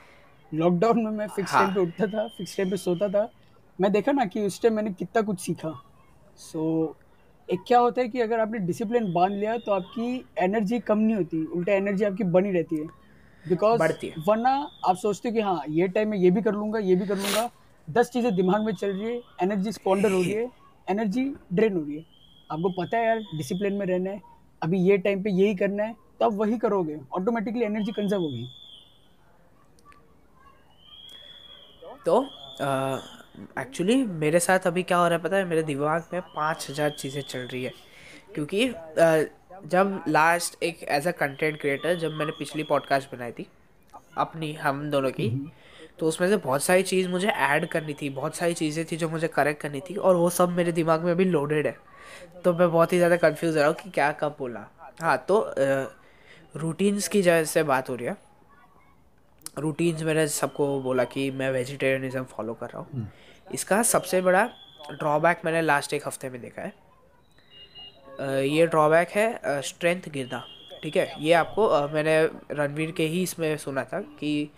लॉकडाउन में मैं फिक्स हाँ। टाइम पे उठता था फिक्स टाइम पे सोता था। मैं देखा ना कि उस टाइम मैंने कितना कुछ सीखा। सो एक क्या होता है कि अगर आपने डिसिप्लिन बाँध लिया तो आपकी एनर्जी कम नहीं होती उल्टा एनर्जी आपकी बनी रहती है। बिकॉज़ वरना आप सोचते हो कि हाँ ये टाइम में ये भी कर लूँगा ये भी कर लूँगा। दस चीज़ें दिमाग में चल रही है एनर्जी स्पॉन्डर हो रही है एनर्जी ड्रेन हो रही है। आपको पता है यार डिसिप्लिन में रहना है अभी ये टाइम पे यही करना है तो आप वही करोगे ऑटोमेटिकली एनर्जी कंजर्व होगी। तो एक्चुअली मेरे साथ अभी क्या हो रहा है पता है? मेरे दिमाग में पाँच हज़ार चीज़ें चल रही है। क्योंकि जब लास्ट एक एज अ कंटेंट क्रिएटर जब मैंने पिछली पॉडकास्ट बनाई थी अपनी हम दोनों की तो उसमें से बहुत सारी चीज़ मुझे ऐड करनी थी बहुत सारी चीज़ें थी जो मुझे करेक्ट करनी थी और वो सब मेरे दिमाग में अभी लोडेड है। तो मैं बहुत ही ज़्यादा कन्फ्यूज़ रहा हूँ कि क्या कब बोला। हाँ तो रूटीन्स की जगह से बात हो रही है। रूटीन्स मैंने सबको बोला कि मैं वेजिटेरियनिज्म फॉलो कर रहा हूँ। इसका सबसे बड़ा ड्रॉबैक मैंने लास्ट एक हफ़्ते में देखा है। ये ड्रॉबैक है स्ट्रेंथ गिरना ठीक है? ये आपको मैंने रणवीर के ही इसमें सुना था कि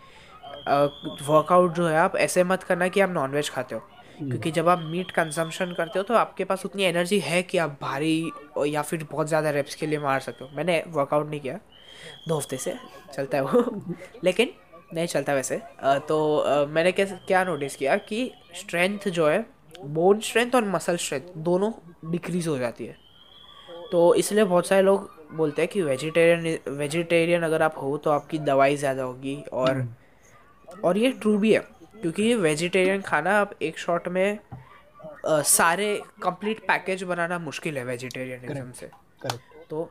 वर्कआउट जो है आप ऐसे मत करना कि आप नॉनवेज खाते हो। क्योंकि जब आप मीट कंजम्पशन करते हो तो आपके पास उतनी एनर्जी है कि आप भारी या फिर बहुत ज़्यादा रेप्स के लिए मार सकते हो। मैंने वर्कआउट नहीं किया दो हफ़्ते से चलता है वो। लेकिन नहीं चलता वैसे। तो मैंने कैसे क्या नोटिस किया कि स्ट्रेंथ जो है बोन स्ट्रेंथ और मसल स्ट्रेंथ दोनों डिक्रीज हो जाती है। तो इसलिए बहुत सारे लोग बोलते हैं कि वेजिटेरियन वेजिटेरियन अगर आप हो तो आपकी दवाई ज़्यादा होगी और और ये ट्रू भी है क्योंकि वेजिटेरियन खाना आप एक शॉट में अ, सारे कंप्लीट पैकेज बनाना मुश्किल है वेजिटेरियनिज्म से। करेक्ट तो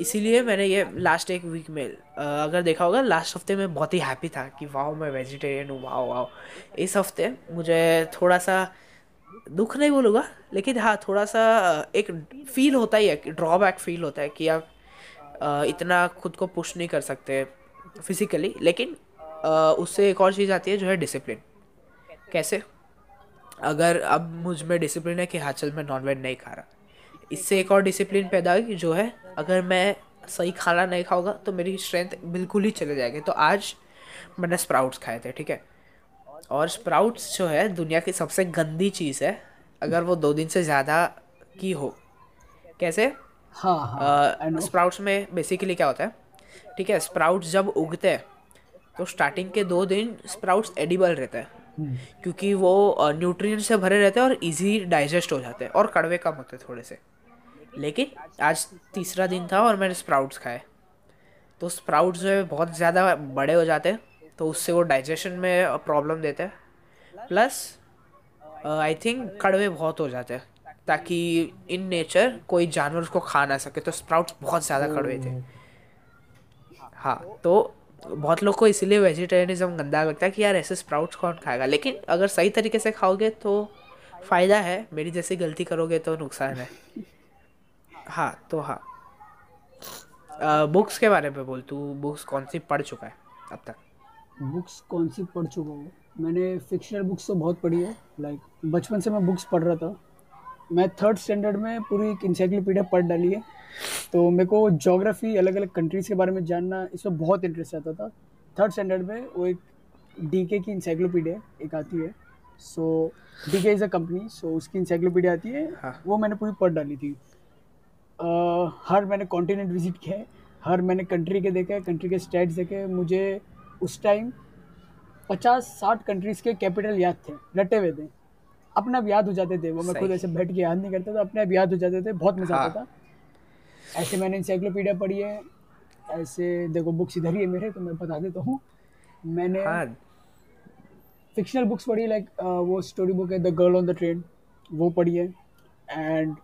इसीलिए मैंने ये लास्ट एक वीक में अगर देखा होगा लास्ट हफ़्ते में बहुत ही हैप्पी था कि वाह मैं वेजिटेरियन हूँ वाह वाह इस हफ़्ते मुझे थोड़ा सा दुख नहीं बोलूँगा, लेकिन हाँ थोड़ा सा एक फील होता ही है, कि ड्रॉबैक फील होता है कि आप इतना खुद को पुश नहीं कर सकते फिजिकली लेकिन उससे एक और चीज़ आती है जो है डिसिप्लिन कैसे? अगर अब मुझमें डिसिप्लिन है कि हाँ चल, मैं नॉनवेज नहीं खा रहा। इससे एक और डिसिप्लिन पैदा हुई जो है अगर मैं सही खाना नहीं खाऊँगा तो मेरी स्ट्रेंथ बिल्कुल ही चले जाएगी। तो आज मैंने स्प्राउट्स खाए थे ठीक है? और स्प्राउट्स जो है दुनिया की सबसे गंदी चीज़ है अगर वो दो दिन से ज़्यादा की हो। कैसे? हाँ हाँ स्प्राउट्स में बेसिकली क्या होता है ठीक है? स्प्राउट्स जब उगते हैं तो स्टार्टिंग के दो दिन स्प्राउट्स एडिबल रहते हैं। क्योंकि वो न्यूट्रिएंट से भरे रहते हैं और इजी डाइजेस्ट हो जाते हैं और कड़वे कम होते हैं थोड़े से। लेकिन आज तीसरा दिन था और मैंने स्प्राउट्स खाए। तो स्प्राउट्स जो है बहुत ज़्यादा बड़े हो जाते हैं तो उससे वो डाइजेशन में प्रॉब्लम देते हैं। प्लस आई थिंक कड़वे बहुत हो जाते हैं, ताकि इन नेचर कोई जानवर उसको खा ना सके। तो स्प्राउट्स बहुत ज़्यादा कड़वे थे। हाँ तो बहुत लोग को इसीलिए वेजिटेरियनिज्म गंदा लगता है कि यार ऐसे स्प्राउट्स कौन खाएगा? लेकिन अगर सही तरीके से खाओगे तो फ़ायदा है। मेरी जैसी गलती करोगे तो नुकसान है। हाँ तो हाँ। बुक्स के बारे में बोल तू बुक्स कौन सी पढ़ चुका है अब तक? बुक्स कौन सी पढ़ चुका हूँ? मैंने फिक्शनल बुक्स तो बहुत पढ़ी है लाइक बचपन से मैं बुक्स पढ़ रहा था। मैं थर्ड स्टैंडर्ड में पूरी एक इंसाइक्लोपीडिया पढ़ डाली है। तो मेरे को जोग्राफी अलग अलग कंट्रीज़ के बारे में जानना इसमें बहुत इंटरेस्ट आता था। थर्ड स्टैंडर्ड में वो एक डी की इंसाइक्लोपीडिया एक आती है। So D K is a company so उसकी इंसाइक्लोपीडिया आती है। हाँ। वो मैंने पूरी पढ़ डाली थी। हर मैंने कॉन्टिनेंट विज़िट किया है हर मैंने कंट्री के देखे कंट्री के स्टेट्स देखे मुझे उस टाइम पचास साठ कंट्रीज़ के कैपिटल याद थे रटे हुए थे। अपने आप याद हो जाते थे वो मैं खुद ऐसे बैठ के याद नहीं करता था अपने आप याद हो जाते थे बहुत मज़ा आता हाँ। था। ऐसे मैंने इंसाइक्लोपीडिया पढ़ी है ऐसे देखो बुक्स इधर ही है मेरे तो मैं बता देता हूँ। मैंने हाँ। फिक्शनल बुक्स पढ़ी लाइक वो स्टोरी बुक है the girl on the train वो पढ़ी है। And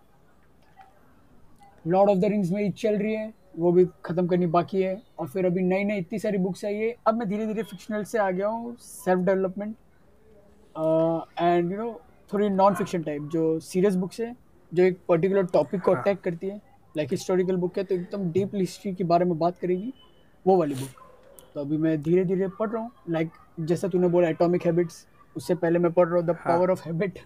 lord of the rings मेरी चल रही है वो भी ख़त्म करनी बाकी है। और फिर अभी नई नई इतनी सारी बुक्स आई है। अब मैं धीरे धीरे फिक्शनल से आ गया हूँ self development and you know थोड़ी नॉन फिक्शन टाइप जो सीरियस बुक्स है जो एक पर्टिकुलर टॉपिक को हाँ। अटैक करती है लाइक हिस्टोरिकल बुक है तो एकदम डीप हिस्ट्री के बारे में बात करेगी वो वाली बुक तो अभी मैं धीरे धीरे पढ़ रहा हूँ लाइक जैसा तूने बोला एटॉमिक हैबिट्स उससे पहले मैं पढ़ रहा हूँ द हाँ। पावर ऑफ़ हैबिट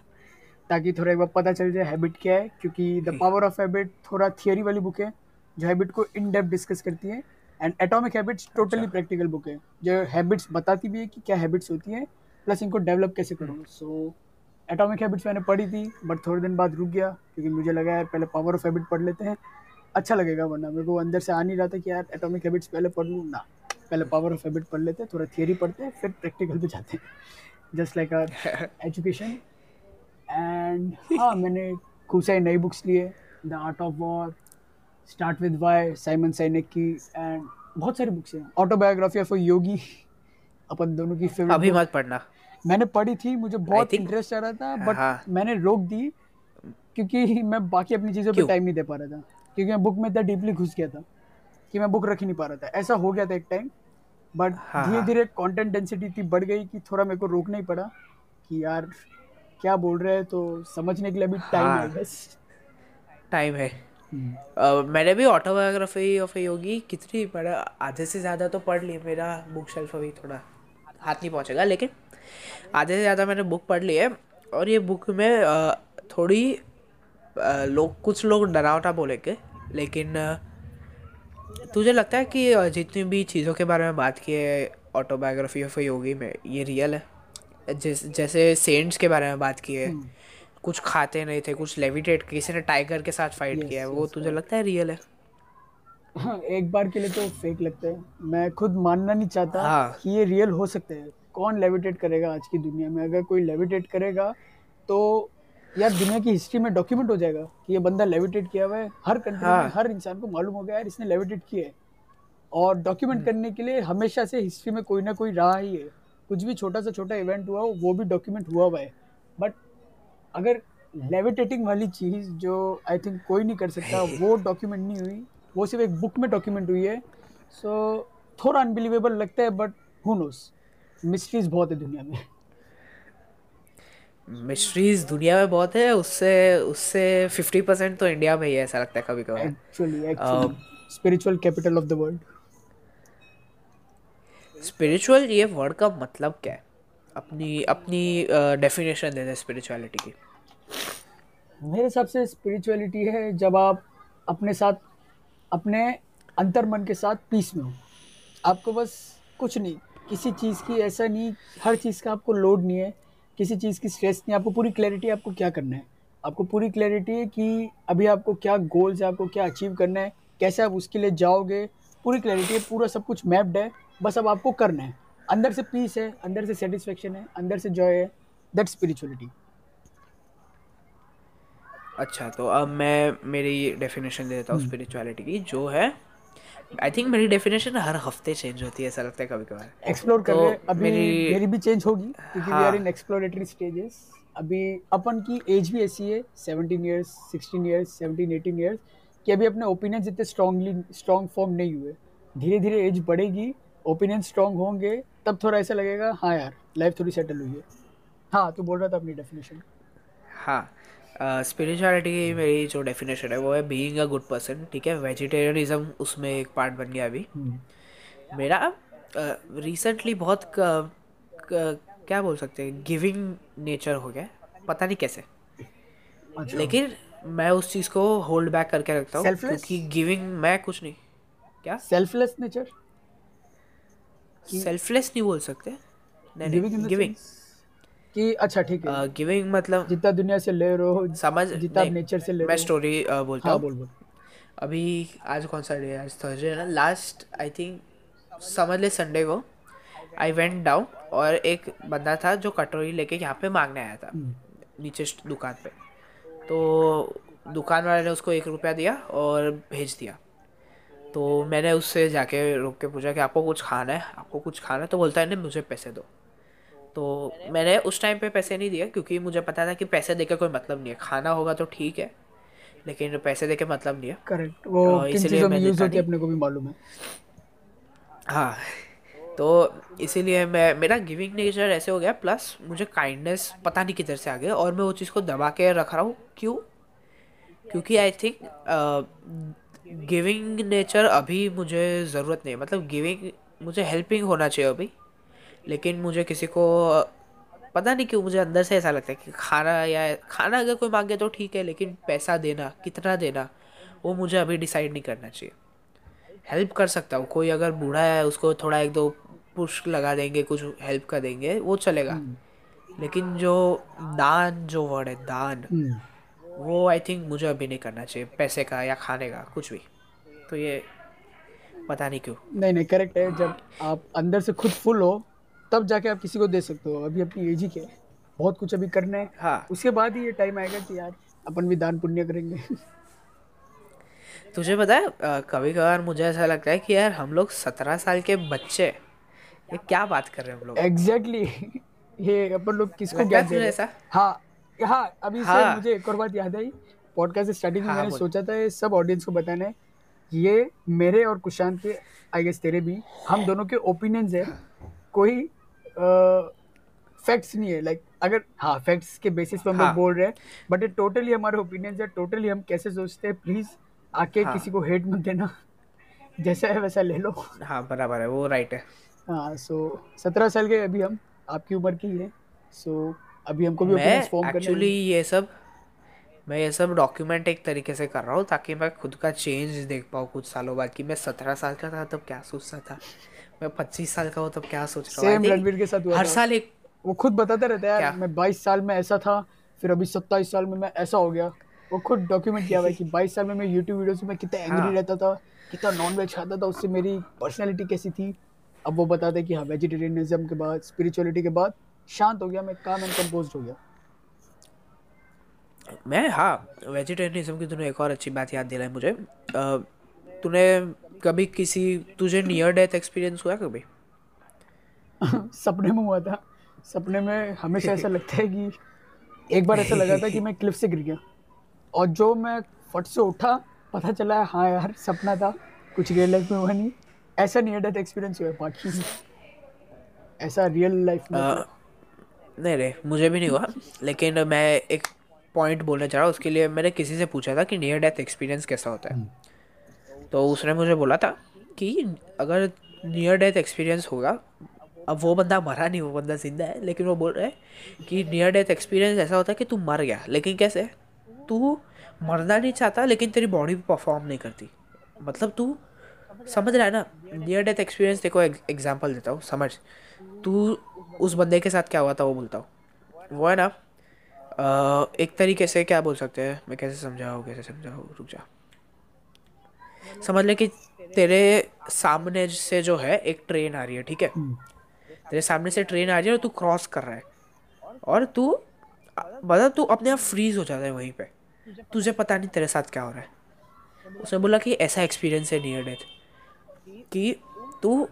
ताकि थोड़ा एक बार पता चल जाए हैबिट क्या है क्योंकि द पावर ऑफ़ हैबिट थोड़ा थियोरी वाली बुक है जो हैबिट को इन डेप्थ डिस्कस करती है and atomic habits totally practical book है जो हैबिट्स बताती भी है कि क्या हैबिट्स होती हैं प्लस इनको डेवलप कैसे करूँ। सो एटॉमिक हैबिट्स मैंने पढ़ी थी बट थोड़े दिन बाद रुक गया क्योंकि मुझे लगा यार पहले पावर ऑफ़ हैबिट पढ़ लेते हैं अच्छा लगेगा वरना मेरे को अंदर से आ नहीं रहा था कि यार एटॉमिक हैबिट्स पहले पढ़ लूँ ना। पहले पावर ऑफ़ हैबिट पढ़ लेते हैं थोड़ा थियरी पढ़ते हैं फिर प्रैक्टिकल पे जाते हैं। Just like our education and हाँ मैंने खूब सारी नई बुक्स लिए the art of war start with why Simon Sinek की एंड बहुत सारी बुक्स हैं। ऑटोबायोग्राफी ऑफ़ योगी अपन दोनों की फेवरेट अभी मत पढ़ना। मैंने पढ़ी थी मुझे बहुत इंटरेस्ट आ रहा था बट हाँ। मैंने रोक दी क्योंकि मैं बाकी अपनी चीज़ों पे टाइम नहीं दे पा रहा था क्योंकि मैं बुक में इतना डीपली घुस गया था कि मैं बुक रख ही नहीं पा रहा था। ऐसा हो गया था एक टाइम बट हाँ धीरे हाँ। धीरे कंटेंट डेंसिटी इतनी बढ़ गई कि थोड़ा मेरे को रोकना ही पड़ा कि यार क्या बोल रहे हैं तो समझने के लिए अभी टाइम है। हाँ बस। टाइम है। अ, मैंने भी ऑटोबायोग्राफी ऑफ़ योगी कितनी पढ़ा आधे से ज़्यादा तो पढ़ ली मेरा बुक शेल्फ अभी थोड़ा हाथ नहीं पहुँचेगा लेकिन आधे से ज़्यादा मैंने बुक पढ़ ली है और ये बुक में थोड़ी लोग कुछ लोग डरावना बोलेंगे लेकिन तुझे लगता है कि जितनी भी चीज़ों के बारे में बात की है ऑटोबायोग्राफी ऑफ़ योगी में ये रियल है? जिस जैसे सेंट्स के बारे में बात की है। कुछ खाते नहीं थे कुछ लेविटेट किसी ने टाइगर के साथ फाइट किया यस है। वो यस तुझे लगता है रियल है? हाँ एक बार के लिए तो फेक लगता है। मैं खुद मानना नहीं चाहता हाँ। कि ये रियल हो सकता है। कौन लेविटेट करेगा आज की दुनिया में? अगर कोई लेविटेट करेगा तो यार दुनिया की हिस्ट्री में डॉक्यूमेंट हो जाएगा कि ये बंदा लेविटेट किया हुआ है। हर कंट्री हाँ. में हर इंसान को मालूम हो गया यार इसने लेविटेट किया है। और डॉक्यूमेंट करने के लिए हमेशा से हिस्ट्री में कोई ना कोई रहा ही है। कुछ भी छोटा सा छोटा इवेंट हुआ वो भी डॉक्यूमेंट हुआ हुआ है। बट अगर लेविटेटिंग वाली चीज़ जो आई थिंक कोई नहीं कर सकता वो डॉक्यूमेंट नहीं हुई। वो सिर्फ़ एक बुक में डॉक्यूमेंट हुई है। सो so, थोड़ा अनबिलीवेबल लगता है बट हु नोस मिस्ट्रीज बहुत है दुनिया में। मिस्ट्रीज दुनिया में बहुत है उससे उससे फिफ्टी परसेंट तो इंडिया में ही है ऐसा लगता है कभी कभी actually actually spiritual capital of the world spiritual ये वर्ड का मतलब क्या है? अपनी अपनी डेफिनेशन दे दे स्पिरिचुअलिटी की। मेरे हिसाब से स्पिरिचुअलिटी है जब आप अपने साथ, अपने अंतर मन के साथ पीस में हो। आपको बस कुछ नहीं, किसी चीज़ की ऐसा नहीं, हर चीज़ का आपको लोड नहीं है, किसी चीज़ की स्ट्रेस नहीं, आपको पूरी क्लैरिटी आपको क्या करना है? आपको पूरी क्लैरिटी है कि अभी आपको क्या गोल्स है, आपको क्या अचीव करना है, कैसे आप उसके लिए जाओगे? पूरी क्लैरिटी है, पूरा सब कुछ मैप्ड है। बस अब आपको करना है। अंदर से पीस है अंदर से सेटिस्फेक्शन है अंदर से जॉय है दैट स्पिरिचुअलिटी अच्छा तो अब मैं मेरी डेफिनेशन दे देता हूँ स्पिरिचुअलिटी की जो है आई थिंक मेरी डेफिनेशन हर हफ़्ते चेंज होती है ऐसा लगता है कभी कभार। एक्सप्लोर कर तो रहे हैं। अभी मेरी- मेरी भी चेंज होगी क्योंकि we. Are in exploratory stages अभी अपन की एज भी ऐसी है 17 इयर्स 16 इयर्स 17 18 इयर्स कि अभी अपने ओपिनियंस इतने स्ट्रांगली स्ट्रांग फॉर्म नहीं हुए। धीरे धीरे एज बढ़ेगी ओपिनियन स्ट्रांग होंगे तब थोड़ा ऐसा लगेगा हाँ यार लाइफ थोड़ी सेटल हुई है। हाँ तू बोल रहा था अपनी डेफिनेशन हाँ स्पिरिचुअलिटी की मेरी जो डेफिनेशन है वो है बीइंग अ गुड पर्सन ठीक है? वेजिटेरियनिज्म उसमें एक पार्ट बन गया अभी। मेरा रिसेंटली बहुत क, क, क्या बोल सकते हैं गिविंग नेचर हो गया पता नहीं कैसे। अच्छा। लेकिन मैं उस चीज़ को होल्ड बैक करके रखता हूँ क्योंकि गिविंग मैं कुछ नहीं क्या? सेल्फलेस नेचर सेल्फलेस नहीं बोल सकते। नहीं गिविंग कि अच्छा ठीक है। गिविंग मतलब जितना दुनिया से ले रहे हो समझ जितना नेचर से ले मैं स्टोरी बोलता हाँ हूँ। बोल बोल। अभी आज कौन सा डे है? आज थर्सडे है ना। लास्ट आई थिंक समझ ले संडे को। आई वेंट डाउन और एक बंदा था जो कटोरी लेके यहाँ पे मांगने आया था नीचे दुकान पे। तो दुकान वाले ने उसको एक रुपया दिया और भेज दिया। तो मैंने उससे जाके रुक के पूछा कि आपको कुछ खाना है? आपको कुछ खाना है? तो बोलता है नहीं मुझे पैसे दो। तो मैंने उस टाइम पे पैसे नहीं दिए क्योंकि मुझे पता था कि पैसे देके कोई मतलब नहीं है। खाना होगा तो ठीक है लेकिन पैसे देके मतलब नहीं है। करेक्ट वो अ, इसलिए चीज़ों मैं यूज़ होती अपने को भी मालूम है? हाँ। तो इसीलिए मैं मेरा गिविंग नेचर ऐसे हो गया प्लस मुझे काइंडनेस पता नहीं किधर से आ गया और मैं वो चीज़ को दबा के रख रहा हूँ। क्यों? क्योंकि आई थिंक गिविंग नेचर अभी मुझे ज़रूरत नहीं मतलब गिविंग मुझे हेल्पिंग होना चाहिए अभी। लेकिन मुझे किसी को पता नहीं क्यों मुझे अंदर से ऐसा लगता है कि खाना या खाना अगर कोई मांगे तो ठीक है लेकिन पैसा देना कितना देना वो मुझे अभी डिसाइड नहीं करना चाहिए। हेल्प कर सकता हूँ। कोई अगर बूढ़ा है उसको थोड़ा एक दो पुश लगा देंगे कुछ हेल्प कर देंगे वो चलेगा। लेकिन जो दान जो वर्ड है दान। हम्म, वो आई थिंक मुझे अभी नहीं करना चाहिए पैसे का या खाने का कुछ भी। तो ये पता नहीं क्यों। नहीं नहीं करेक्ट है जब आप अंदर से खुद फुल हो तब जाके आप किसी को दे सकते हो। अभी अपनी एज ही क्या है बहुत कुछ अभी करना है। हाँ। उसके बाद ही ये टाइम आएगा कि यार अपन भी दान पुण्य करेंगे। तुझे पता है कभी कभार मुझे ऐसा लगता है कि यार हम लोग सत्रह साल के बच्चे ये क्या बात कर रहे हैं हम लोग? Exactly exactly. ये अपन लोग किसको ज्ञान दे रहे हैं? ऐसा? हाँ हाँ अभी से हाँ। मुझे एक और बात याद आई। पॉडकास्ट स्टार्टिंग में हाँ, मैंने सोचा था ये सब ऑडियंस को बताना। है ये मेरे और कुशांत के आई गेस तेरे भी हम दोनों के ओपिनियंस है। कोई फैक्ट्स नहीं है। लाइक अगर हाँ फैक्ट्स के बेसिस पे हम हाँ। बोल रहे हैं बट ये टोटली हमारे ओपिनियंस है। टोटली हम कैसे सोचते हैं? प्लीज़ आके हाँ। किसी को हेट मत देना। जैसा है वैसा ले लो। हाँ बराबर है वो राइट है। हाँ सो सत्रह साल के अभी हम आपकी उम्र की ही है। सो अभी हमको भी एक्चुअली ये सब मैं ये सब डॉक्यूमेंट एक तरीके से कर रहा हूँ ताकि मैं खुद का चेंज देख पाऊँ कुछ सालों बाद कि मैं सत्रह साल का था तब क्या सोचता था। मैं पच्चीस साल का हूँ तब क्या सोच रहा हूँ। के साथ हुआ हर साल एक वो खुद बताता रहता है? यार मैं 22 साल में ऐसा था फिर अभी 27 साल में मैं ऐसा हो गया। वो खुद डॉक्यूमेंट किया हुआ है कि 22 साल में मैं यूट्यूब वीडियोस में कितना एंग्री हाँ। रहता था कितना नॉन वेज खाता था उससे मेरी पर्सनैलिटी कैसी थी। अब वो बताता है कि हाँ वेजिटेरियनिज्म के बाद स्पिरिचुअलिटी के बाद शांत हो गया मैं काम एंड कंपोज हो गया। मैं हाँ वेजिटेरियनिज्म की तूने एक और अच्छी बात याद दिलाई मुझे। तूने कभी किसी तुझे नियर डेथ एक्सपीरियंस हुआ कभी? सपने में हुआ था। सपने में हमेशा ऐसा लगता है कि एक बार ऐसा लगा था कि मैं क्लिफ से गिर गया। और जो मैं फट से उठा पता चला है हाँ यार सपना था कुछ रियल लाइफ में हुआ नहीं। ऐसा नियर डेथ एक्सपीरियंस हुआ बाकी ऐसा रियल लाइफ में नहीं रे मुझे भी नहीं हुआ लेकिन मैं एक पॉइंट बोलना चाह रहा हूँ उसके लिए मैंने किसी से पूछा था कि नियर डेथ एक्सपीरियंस कैसा होता है। तो उसने मुझे बोला था कि अगर नियर डेथ एक्सपीरियंस होगा अब वो बंदा मरा नहीं वो बंदा ज़िंदा है लेकिन वो बोल रहा है कि नियर डेथ एक्सपीरियंस ऐसा होता है कि तू मर गया लेकिन कैसे? तू मरना नहीं चाहता लेकिन तेरी बॉडी परफॉर्म नहीं करती। मतलब तू समझ रहा है ना? नियर डेथ एक्सपीरियंस देखो एग्ज़ाम्पल देता हूँ समझ। तू उस बंदे के साथ क्या हुआ था वो बोलता हूँ। वो है ना अ, एक तरीके से क्या बोल सकते हैं मैं कैसे समझाऊँ कैसे समझाऊँ रुक जा। समझ ले कि तेरे सामने से जो है एक ट्रेन आ रही है ठीक है? तेरे सामने से ट्रेन आ रही है और तू क्रॉस कर रहा है। और तू मतलब तू अपने आप फ्रीज हो जाता है वहीं पे। तुझे पता नहीं तेरे साथ क्या हो रहा है। उसने बोला कि ऐसा एक्सपीरियंस है नियर डेथ कि तू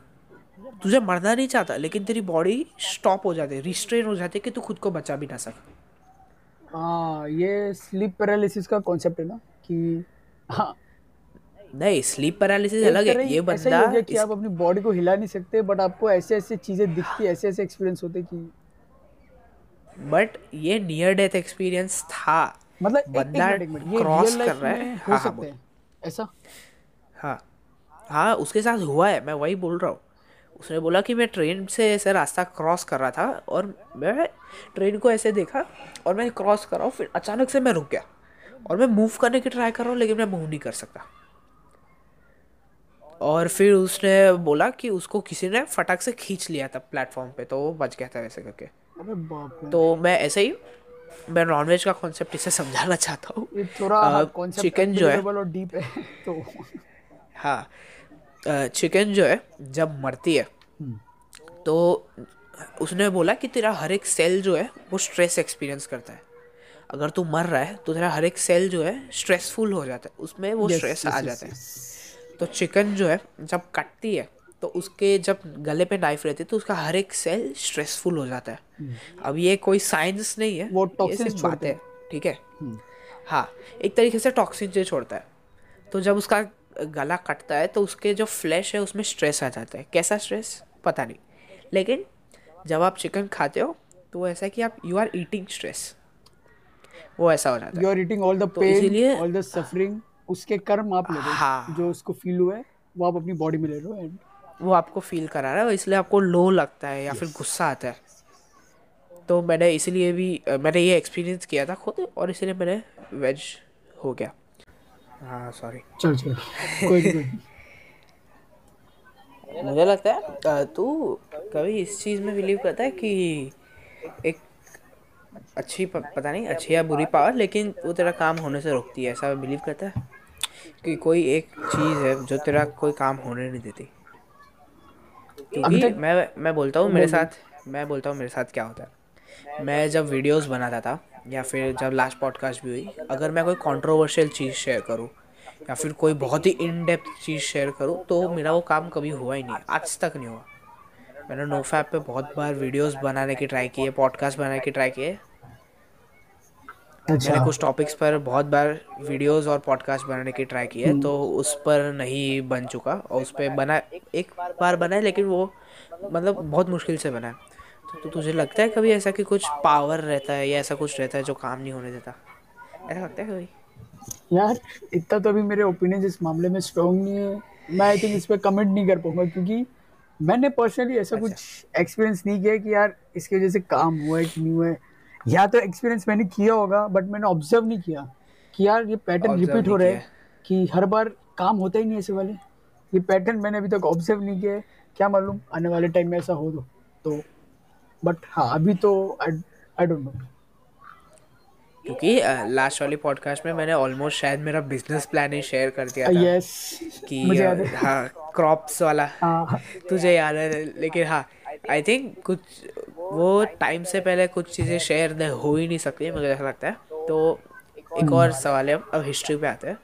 तुझे मरना नहीं चाहता लेकिन तेरी बॉडी स्टॉप हो जाती है रिस्ट्रेन हो जाती है कि तू खुद को बचा भी ना सके। हाँ ये स्लीप पैरालिसिस का कॉन्सेप्ट है ना कि हाँ। नहीं स्लीप पैरालिसिस अलग है ये बंदा हो गया कि इस- आप अपनी बॉडी को हिला नहीं सकते बट आपको ऐसे ऐसे चीज़ें दिखती ऐसे ऐसे एक्सपीरियंस होते कि बट ये नियर डेथ एक्सपीरियंस था। मतलब बंदा क्रॉस कर रहा है। हो हैं। ऐसा? हाँ। हाँ उसके साथ हुआ है मैं वही बोल रहा हूँ। उसने बोला कि मैं ट्रेन से ऐसे रास्ता क्रॉस कर रहा था और मैं ट्रेन को ऐसे देखा और मैं क्रॉस कर रहा हूँ फिर अचानक से मैं रुक गया। और मैं मूव करने की ट्राई कर रहा हूँ लेकिन मैं मूव नहीं कर सकता। और फिर उसने बोला कि उसको किसी ने फटाक से खींच लिया था प्लेटफॉर्म पे तो वो बच गया था वैसे करके। तो मैं ऐसे ही मैं नॉनवेज का कॉन्सेप्ट इसे समझाना चाहता हूँ। chicken जो है- डीप है तो हाँ। चिकन जो है जब मरती है तो उसने बोला कि तेरा हर एक सेल जो है वो स्ट्रेस एक्सपीरियंस करता है। अगर तू मर रहा है तो तेरा हर एक सेल जो है स्ट्रेसफुल हो जाता है। उसमें वो Yes, स्ट्रेस yes, आ yes, जाता है। yes. तो चिकन जो है जब कटती है तो उसके जब गले पे नाइफ रहती है तो उसका हर एक सेल स्ट्रेसफुल हो जाता है। hmm. अब ये कोई साइंस नहीं है वो टॉक्सिन बात है। ठीक है? हाँ एक तरीके से टॉक्सिन जो छोड़ता है। तो जब उसका गला कटता है तो उसके जो फ्लैश है उसमें स्ट्रेस आ जाता है। कैसा स्ट्रेस पता नहीं। लेकिन जब आप चिकन खाते हो तो वो ऐसा है कि आप यू आर ईटिंग स्ट्रेस वो ऐसा हो जाता है। You are eating all the pain all the suffering उसके कर्म आप ले रहे हो। हाँ। जो उसको फील हुआ है वो आप अपनी बॉडी में ले रहे हो एंड वो आपको फील करा रहा है इसलिए आपको लो लगता है या फिर गुस्सा आता है। तो मैंने इसीलिए भी मैंने ये एक्सपीरियंस किया था खुद और इसीलिए मैंने वेज हो गया। हाँ सॉरी चल चल। कोई कोई मुझे लगता है तू कभी इस चीज़ में बिलीव करता है कि एक अच्छी पता नहीं अच्छी या बुरी पावर लेकिन वो तेरा काम होने से रोकती है ऐसा बिलीव करता है? कि कोई एक चीज़ है जो तेरा कोई काम होने नहीं देती। क्योंकि मैं मैं बोलता हूँ मेरे साथ मैं बोलता हूँ मेरे साथ क्या होता है। मैं जब वीडियोस बनाता था या फिर जब लास्ट पॉडकास्ट भी हुई अगर मैं कोई कंट्रोवर्शियल चीज़ शेयर करूँ या फिर कोई बहुत ही इन डेप्थ चीज़ शेयर करूँ तो मेरा वो काम कभी हुआ ही नहीं आज तक नहीं हुआ। मैंने नो फैप पे बहुत बार वीडियोस बनाने की ट्राई की है पॉडकास्ट बनाने की ट्राई की है। अच्छा। मैंने कुछ टॉपिक्स पर बहुत बार वीडियोस और पॉडकास्ट बनाने की ट्राई की है तो उस पर नहीं बन चुका और उस पर बना एक बार बना है लेकिन वो मतलब बहुत मुश्किल से बना है। तो, तुझे लगता है कभी ऐसा कि कुछ पावर रहता है या ऐसा कुछ रहता है जो काम नहीं होने देता? ऐसा लगता है कभी? यार इतना तो अभी मेरे ओपिनियन इस मामले में स्ट्रॉन्ग नहीं है। मैं आई थिंक इस पर कमेंट नहीं कर पाऊँगा क्योंकि मैंने पर्सनली ऐसा अच्छा। कुछ एक्सपीरियंस नहीं किया कि यार इसकी वजह से काम हुआ है कि नहीं हुआ है। या तो एक्सपीरियंस मैंने किया होगा बट मैंने ऑब्ज़र्व नहीं किया कि यार ये पैटर्न रिपीट हो रहा है कि हर बार काम होता ही नहीं ऐसे वाले ये पैटर्न मैंने अभी तक ऑब्ज़र्व नहीं किया है। क्या मालूम आने वाले टाइम में ऐसा हो तो। तो बट हाँ अभी तो आई डोंट नो क्योंकि लास्ट वाली पॉडकास्ट में मैंने ऑलमोस्ट शायद मेरा बिज़नेस प्लान ही शेयर कर दिया था यस कि मुझे याद है। हाँ क्रॉप्स वाला। हाँ तुझे याद है लेकिन हाँ आई थिंक कुछ वो टाइम से पहले कुछ चीज़ें शेयर नहीं हो ही नहीं सकती मुझे ऐसा लगता है। तो एक और सवाल है अब हिस्ट्री पे आते हैं।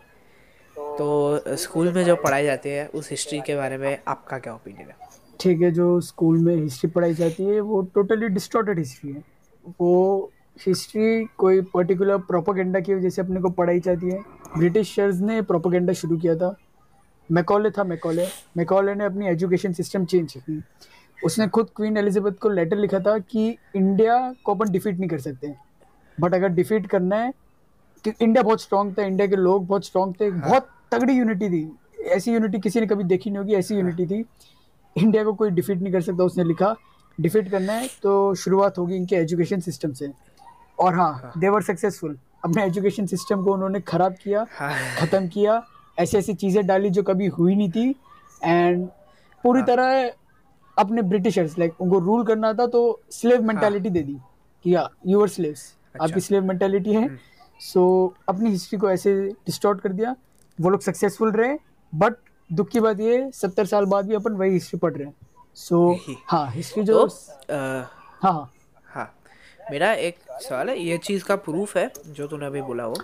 तो स्कूल में जो पढ़ाई जाती है उस हिस्ट्री के बारे में आपका क्या ओपिनियन है? ठीक है जो स्कूल में हिस्ट्री पढ़ाई जाती है वो टोटली डिस्टॉर्टेड हिस्ट्री है। वो हिस्ट्री कोई पर्टिकुलर प्रोपोगेंडा की वजह से अपने को पढ़ाई जाती है। ब्रिटिशर्स ने प्रोपोगेंडा शुरू किया था। मैकॉले था मैकॉले। मैकॉले ने अपनी एजुकेशन सिस्टम चेंज की। उसने खुद क्वीन एलिजाबेथ को लेटर लिखा था कि इंडिया को अपन डिफीट नहीं कर सकते। बट अगर डिफीट करना है कि इंडिया बहुत स्ट्रांग था इंडिया के लोग बहुत स्ट्रांग थे हाँ. बहुत तगड़ी यूनिटी थी। ऐसी यूनिटी किसी ने कभी देखी नहीं होगी ऐसी यूनिटी थी। इंडिया को कोई डिफीट नहीं कर सकता उसने लिखा डिफीट करना है तो शुरुआत होगी इनके एजुकेशन सिस्टम से और हाँ देवर सक्सेसफुल अपने एजुकेशन सिस्टम को उन्होंने खराब किया हाँ। ख़त्म किया ऐसी ऐसी चीज़ें डाली जो कभी हुई नहीं थी एंड पूरी हाँ। तरह अपने ब्रिटिशर्स लाइक उनको रूल करना था तो स्लेव मेंटालिटी हाँ। दे दी कि यूर स्लेव्स आपकी स्लेव मेंटालिटी है सो हम्म। so, अपनी हिस्ट्री को ऐसे डिस्टॉर्ट कर दिया वो लोग सक्सेसफुल रहे बट दुख की बात ये सत्तर साल बाद भी अपन वही हिस्ट्री पढ़ रहे हैं। सो so, हाँ हिस्ट्री जो तो, हाँ हाँ। हाँ। मेरा एक सवाल है ये चीज़ का प्रूफ है जो तूने अभी बोला वो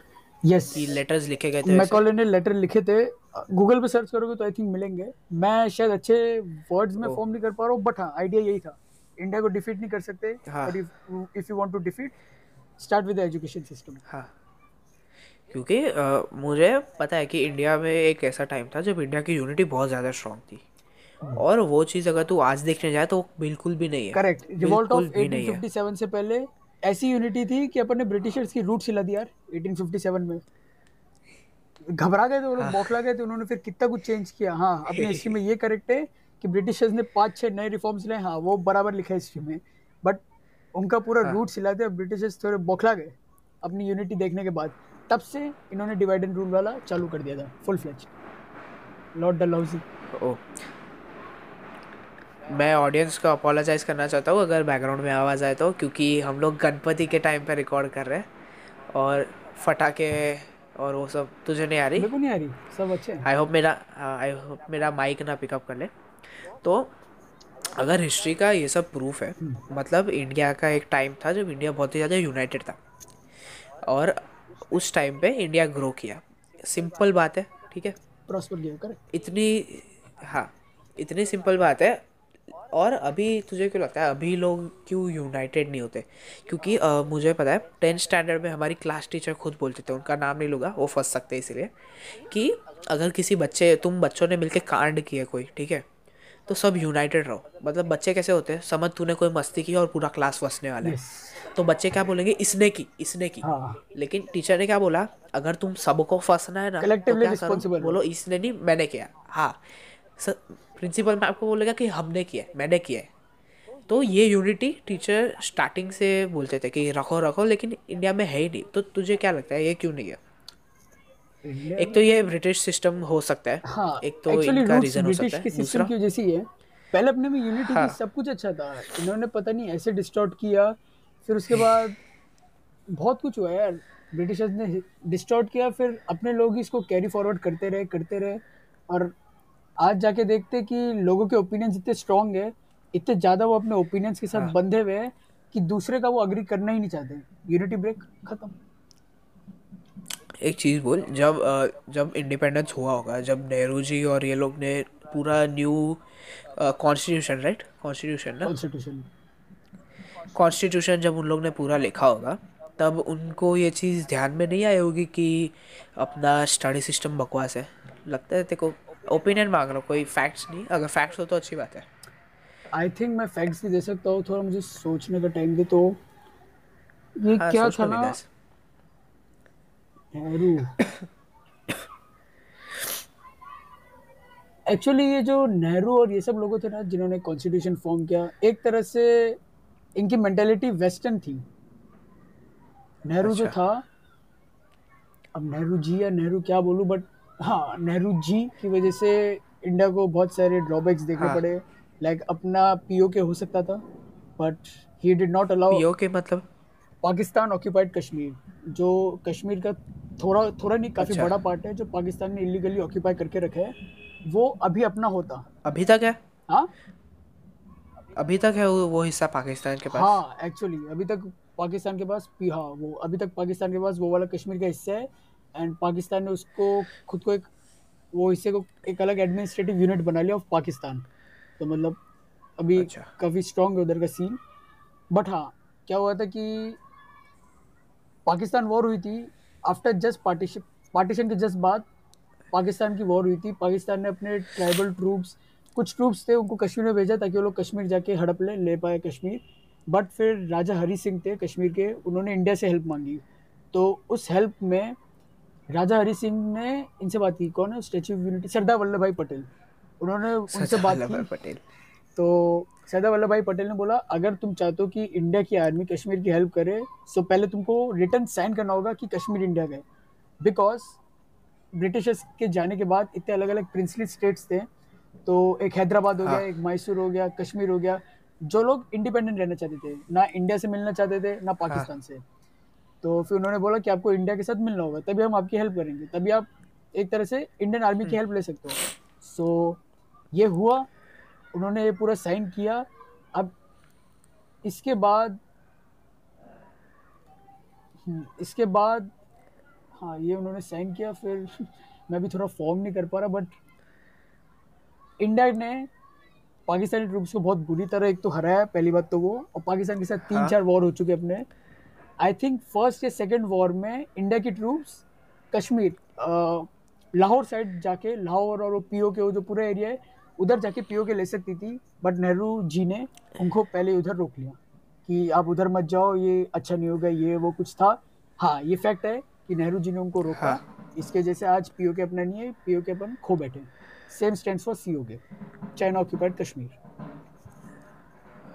यस कि लेटर्स लिखे गए थे मैकॉले ने लेटर लिखे थे। गूगल पे सर्च करोगे तो आई थिंक मिलेंगे। मैं शायद अच्छे वर्ड्स में फॉर्म नहीं कर पा रहा हूँ बट हाँ आइडिया यही था। इंडिया को डिफीट नहीं कर सकते if you want to defeat start with education system हाँ। क्योंकि मुझे पता है कि इंडिया में एक ऐसा टाइम था जब इंडिया की यूनिटी बहुत ज़्यादा स्ट्रांग थी। hmm. और वो चीज़ अगर तू आज देखने जाए तो बिल्कुल भी नहीं है। करेक्ट रिवोल्ट ऑफ़ 1857 से पहले ऐसी यूनिटी थी कि अपन ने ब्रिटिशर्स की रूट सिला दी यार 1857 में। घबरा गए थे वो लोग हाँ। बौखला गए थे उन्होंने फिर कितना कुछ चेंज किया। हाँ अपनी हिस्ट्री में ये करेक्ट है कि ब्रिटिशर्स ने पाँच छह नए रिफॉर्म्स लाए। हाँ वो बराबर लिखा है हिस्ट्री में। बट उनका पूरा हाँ. रूट सिला दिया ब्रिटिशर्स थोड़े बौखला गए अपनी यूनिटी देखने के बाद। तब से इन्होंने डिवाइड एंड रूल वाला चालू कर दिया था फुल फ्लेज लॉर्ड डलहौजी मैं ऑडियंस को अपोलोजाइज़ करना चाहता हूँ अगर बैकग्राउंड में आवाज़ आए तो क्योंकि हम लोग गणपति के टाइम पे रिकॉर्ड कर रहे हैं और फटाके और वो सब तुझे नहीं आ रही? मेरे नहीं आ रही सब अच्छे आई होप मेरा आई होप मेरा माइक ना पिकअप कर ले। तो अगर हिस्ट्री का ये सब प्रूफ है हम्म। मतलब इंडिया का एक टाइम था जब इंडिया बहुत ही ज़्यादा यूनाइटेड था। और उस टाइम पे इंडिया ग्रो किया। सिंपल बात है ठीक है? इतनी हाँ इतनी सिंपल बात है। और अभी तुझे क्यों लगता है? अभी लोग क्यों यूनाइटेड नहीं होते? क्योंकि आ, मुझे पता है टेंथ स्टैंडर्ड में हमारी क्लास टीचर खुद बोलते थे उनका नाम नहीं लूँगा वो फंस सकते इसलिए कि अगर किसी बच्चे तुम बच्चों ने मिलकर कांड किया कोई ठीक है? तो सब यूनाइटेड रहो। मतलब बच्चे कैसे होते हैं? समझ तूने कोई मस्ती की और पूरा क्लास फंसने वाला है। तो बच्चे क्या बोलेंगे? इसने की इसने की। हाँ। लेकिन टीचर ने क्या बोला? अगर तुम सबको फंसना है ना तो क्या करो? बोलो इसने नहीं मैंने किया। हाँ। प्रिंसिपल मैम को बोलेगा कि हमने किया है मैंने किया है। तो ये यूनिटी टीचर स्टार्टिंग से बोलते थे कि रखो रखो लेकिन इंडिया में है ही नहीं। तो तुझे क्या लगता है? ये क्यों नहीं है? एक तो ये ब्रिटिश सिस्टम हो सकता है। हाँ एक तो इनका रीजन हो सकता है। सिस्टम दूसरा? की वजह से है पहले अपने में यूनिटी हाँ। सब कुछ अच्छा था। इन्होंने पता नहीं ऐसे डिस्टॉर्ट किया फिर उसके बाद बहुत कुछ हुआ यार। ब्रिटिशर्स ने डिस्टॉर्ट किया फिर अपने लोग इसको कैरी फॉरवर्ड करते रहे करते रहे। और आज जाके देखते कि लोगों के ओपिनियंस इतने स्ट्रांग है इतने ज़्यादा वो अपने ओपिनियंस के साथ हाँ। बंधे हुए हैं कि दूसरे का वो अग्री करना ही नहीं चाहते। यूनिटी ब्रेक खत्म। एक चीज़ बोल जब जब इंडिपेंडेंस हुआ होगा जब नेहरू जी और ये लोग ने पूरा न्यू कॉन्स्टिट्यूशन राइट कॉन्स्टिट्यूशन ना? कॉन्स्टिट्यूशन जब उन लोग ने पूरा लिखा होगा तब उनको ये चीज़ ध्यान में नहीं आई होगी कि अपना स्टडी सिस्टम बकवास है? लगता है को ओपिनियन मांग रहा हूँ कोई फैक्ट्स नहीं। अगर फैक्ट्स हो तो अच्छी बात है। आई थिंक मैं फैक्ट्स भी दे सकता हूँ थोड़ा मुझे सोचने का टाइम दे तो। ये हाँ क्या था ना? एक्चुअली ये जो नेहरू और ये सब लोगों थे ना जिन्होंने कॉन्स्टिट्यूशन फॉर्म किया एक तरह से इनकी मेंटेलिटी वेस्टर्न थी। नेहरू अच्छा। जो था अब नेहरू जी या नेहरू क्या बोलूँ बट हाँ नेहरू जी की वजह से इंडिया को बहुत सारे ड्रॉबैक्स देखने हाँ। पड़े। लाइक अपना पीओके हो सकता था but he did not allow PO K मतलब? पाकिस्तान ऑक्यूपाइड कश्मीर जो कश्मीर का थोड़ा थोड़ा नहीं काफ़ी अच्छा। बड़ा पार्ट है जो पाकिस्तान ने इलीगली ऑक्यूपाई करके रखा है वो अभी अपना होता। अभी तक है? हाँ? अभी तक है वो वो हिस्सा पाकिस्तान के पास? हाँ एक्चुअली अभी तक पाकिस्तान के पास हाँ वो अभी तक पाकिस्तान के पास वो वाला कश्मीर का हिस्सा है एंड पाकिस्तान ने उसको खुद को एक वो हिस्से को एक अलग एडमिनिस्ट्रेटिव यूनिट बना लिया ऑफ़ पाकिस्तान। तो मतलब अभी अच्छा। काफ़ी स्ट्रांग है उधर का सीन बट हाँ क्या हुआ था कि पाकिस्तान वॉर हुई थी। आफ्टर जस्ट पार्टीशन पार्टीशन के जस्ट बाद पाकिस्तान की वॉर हुई थी। पाकिस्तान ने अपने ट्राइबल ट्रूप्स कुछ ट्रूप्स थे उनको कश्मीर में भेजा ताकि वो लोग कश्मीर जाके हड़प ले ले पाए कश्मीर। बट फिर राजा हरी सिंह थे कश्मीर के उन्होंने इंडिया से हेल्प मांगी। तो उस हेल्प में राजा हरी सिंह ने इनसे बात की। कौन है? Statue of unity Sardar Vallabh Bhai Patel. उन्होंने उनसे बात की। पटेल। तो सरदार वल्लभ भाई पटेल ने बोला अगर तुम चाहते हो कि इंडिया की आर्मी कश्मीर की हेल्प करे तो पहले तुमको रिटर्न साइन करना होगा कि कश्मीर इंडिया का है. बिकॉज़ ब्रिटिशर्स के जाने के बाद इतने अलग अलग प्रिंसली स्टेट्स थे तो एक हैदराबाद हो गया हाँ। एक मैसूर हो गया कश्मीर हो गया जो लोग इंडिपेंडेंट रहना चाहते थे ना इंडिया से मिलना चाहते थे ना हाँ। पाकिस्तान से। तो फिर उन्होंने बोला कि आपको इंडिया के साथ मिलना होगा तभी हम आपकी हेल्प करेंगे तभी आप एक तरह से इंडियन आर्मी की हम्म। हेल्प ले सकते हो। सो so, ये हुआ उन्होंने ये पूरा साइन किया। अब इसके बाद हम्म, इसके बाद हाँ ये उन्होंने साइन किया फिर मैं भी थोड़ा फॉर्म नहीं कर पा रहा बट इंडिया ने पाकिस्तानी ट्रूप्स को बहुत बुरी तरह एक तो हराया पहली बात तो वो और पाकिस्तान के साथ तीन हाँ। चार वॉर हो चुके अपने। आई थिंक फ़र्स्ट या सेकेंड वॉर में इंडिया की ट्रूप्स कश्मीर लाहौर साइड जाके लाहौर और वो पीओ के वो जो पूरा एरिया है उधर जाके पीओ के ले सकती थी बट नेहरू जी ने उनको पहले उधर रोक लिया कि आप उधर मत जाओ ये अच्छा नहीं होगा ये वो कुछ था। हाँ ये फैक्ट है कि नेहरू जी ने उनको रोका। हाँ। इसके वजह से आज पीओ के अपना नहीं है पीओ के अपन खो बैठे सेम स्टैंड फॉर सी हो गए चाइना ऑक्यूपाइड कश्मीर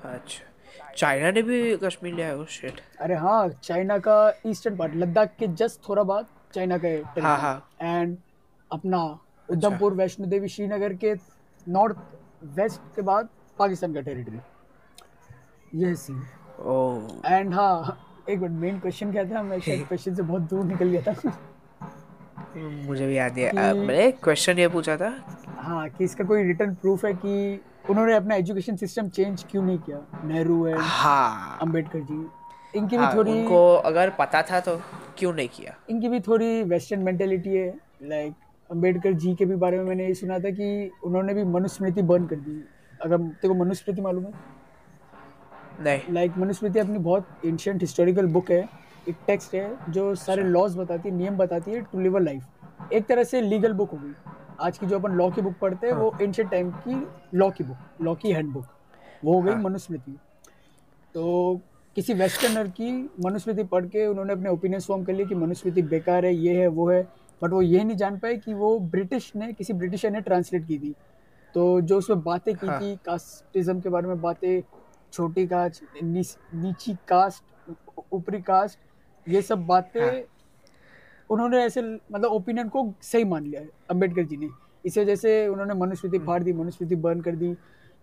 अच्छा। चाइना ने भी कश्मीर लिया है शिट अरे हाँ चाइना का ईस्टर्न पार्ट लद्दाख के जस्ट थोड़ा बाद चाइना का हाँ हाँ। एंड अपना अच्छा। उधमपुर वैष्णो देवी श्रीनगर के नॉर्थ वेस्ट के बाद पाकिस्तान का टेरिटरी ये सीन एंड हाँ एक मिनट मेन क्वेश्चन क्या था? मैं शायद क्वेश्चन से बहुत दूर निकल गया था। मुझे भी याद है। मैंने क्वेश्चन ये पूछा था। हाँ कि इसका कोई रिटर्न प्रूफ है कि उन्होंने अपना एजुकेशन सिस्टम चेंज क्यों नहीं किया? नेहरू एंड हाँ। अंबेडकर जी। इनकी हाँ, भी हाँ थोड़ी उनको अगर पता था तो क्यों नहीं किया? इनकी भी थोड़ी वेस्टर्न मेंटेलिटी है लाइक अंबेडकर जी के भी बारे में मैंने ये सुना था कि उन्होंने भी मनुस्मृति बर्न कर दी। अगर तेरे को मनुस्मृति मालूम है? नहीं। लाइक like, मनुस्मृति अपनी बहुत एंशियंट हिस्टोरिकल बुक है। एक टेक्स्ट है जो सारे अच्छा। लॉज बताती है नियम बताती है टू लिव अ लाइफ एक तरह से लीगल बुक हो गई। आज की जो अपन लॉ की बुक पढ़ते हैं हाँ। वो एंशियंट टाइम की लॉ की बुक लॉ की हैंड बुक वो हो गई हाँ। मनुस्मृति। तो किसी वेस्टर्नर की मनुस्मृति पढ़ के उन्होंने अपने ओपिनियंस फॉर्म कर लिए कि मनुस्मृति बेकार है ये है वो है। बट वो ये नहीं जान पाए कि वो ब्रिटिश ने किसी ब्रिटिशर ने ट्रांसलेट की थी। तो जो उसमें बातें की हाँ। थी कास्टिज्म के बारे में बातें छोटी कास्ट नीच, नीची कास्ट ऊपरी कास्ट ये सब बातें हाँ। उन्होंने ऐसे मतलब ओपिनियन को सही मान लिया अंबेडकर जी ने। इस वजह से उन्होंने मनुस्मृति फाड़ दी मनुस्मृति बर्न कर दी।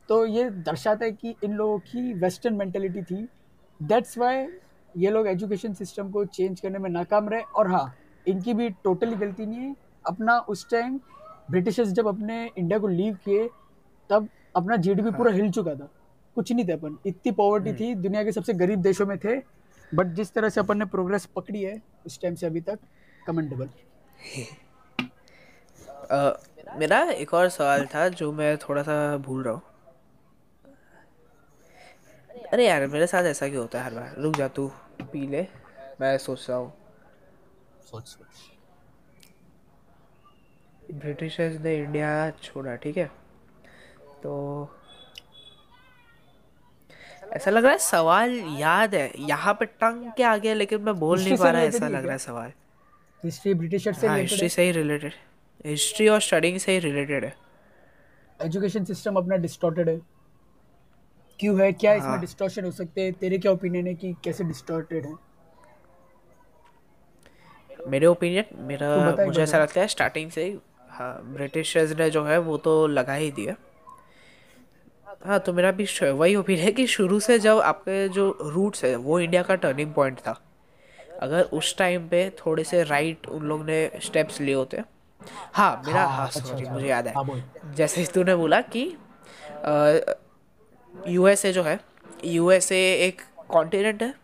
तो ये दर्शाता है कि इन लोगों की वेस्टर्न मेंटेलिटी थी। दैट्स वाई ये लोग एजुकेशन सिस्टम को चेंज करने में नाकाम रहे और हाँ इनकी भी टोटली गलती नहीं है। अपना उस टाइम ब्रिटिशर्स जब अपने इंडिया को लीव किए तब अपना जीडीपी पूरा हिल चुका था। कुछ नहीं था अपन। इतनी पॉवर्टी थी दुनिया के सबसे गरीब देशों में थे। बट जिस तरह से अपन ने प्रोग्रेस पकड़ी है उस टाइम से अभी तक कमेंडेबल मेरा एक और सवाल था जो मैं थोड़ा सा भूल रहा हूँ। अरे यार मेरे साथ ऐसा क्यों होता है हर बार? रुक जा तू पी ले। मैं सोच रहा हूँ। सोच सोच ब्रिटिशर्स ने इंडिया छोड़ा ठीक है? तो ऐसा लग रहा है सवाल याद है। यहाँ पे टंग के आ गया लेकिन मैं बोल नहीं पा रहा ऐसा लग रहा है सवाल। हिस्ट्री ब्रिटिशर से हाँ हिस्ट्री से ही रिलेटेड हिस्ट्री और स्टडिंग से ही रिलेटेड है। एजुकेशन सिस्टम अपना डिस्टॉर्टेड है। क्यों है क्या इसमें हाँ। डिस्टॉर्शन हो सकते हैं? तेरे क्या ओपिनियन है कि कैसे डिस्टॉर्टेड है? मेरे ओपिनियन मेरा मुझे ऐसा लगता है स्टार्टिंग से ही हाँ ब्रिटिशर्स ने जो है वो तो लगा ही दिया। हाँ तो मेरा भी वही ओपिनियन है कि शुरू से जब आपके जो रूट्स है वो इंडिया का टर्निंग पॉइंट था। अगर उस टाइम पे थोड़े से राइट उन लोग ने स्टेप्स लिए होते। हाँ मेरा हाँ, हाँ अच्छा, सॉरी अच्छा, मुझे याद हाँ, है। जैसे तूने बोला कि यूएसए जो है यूएसए एक कॉन्टिनेंट है।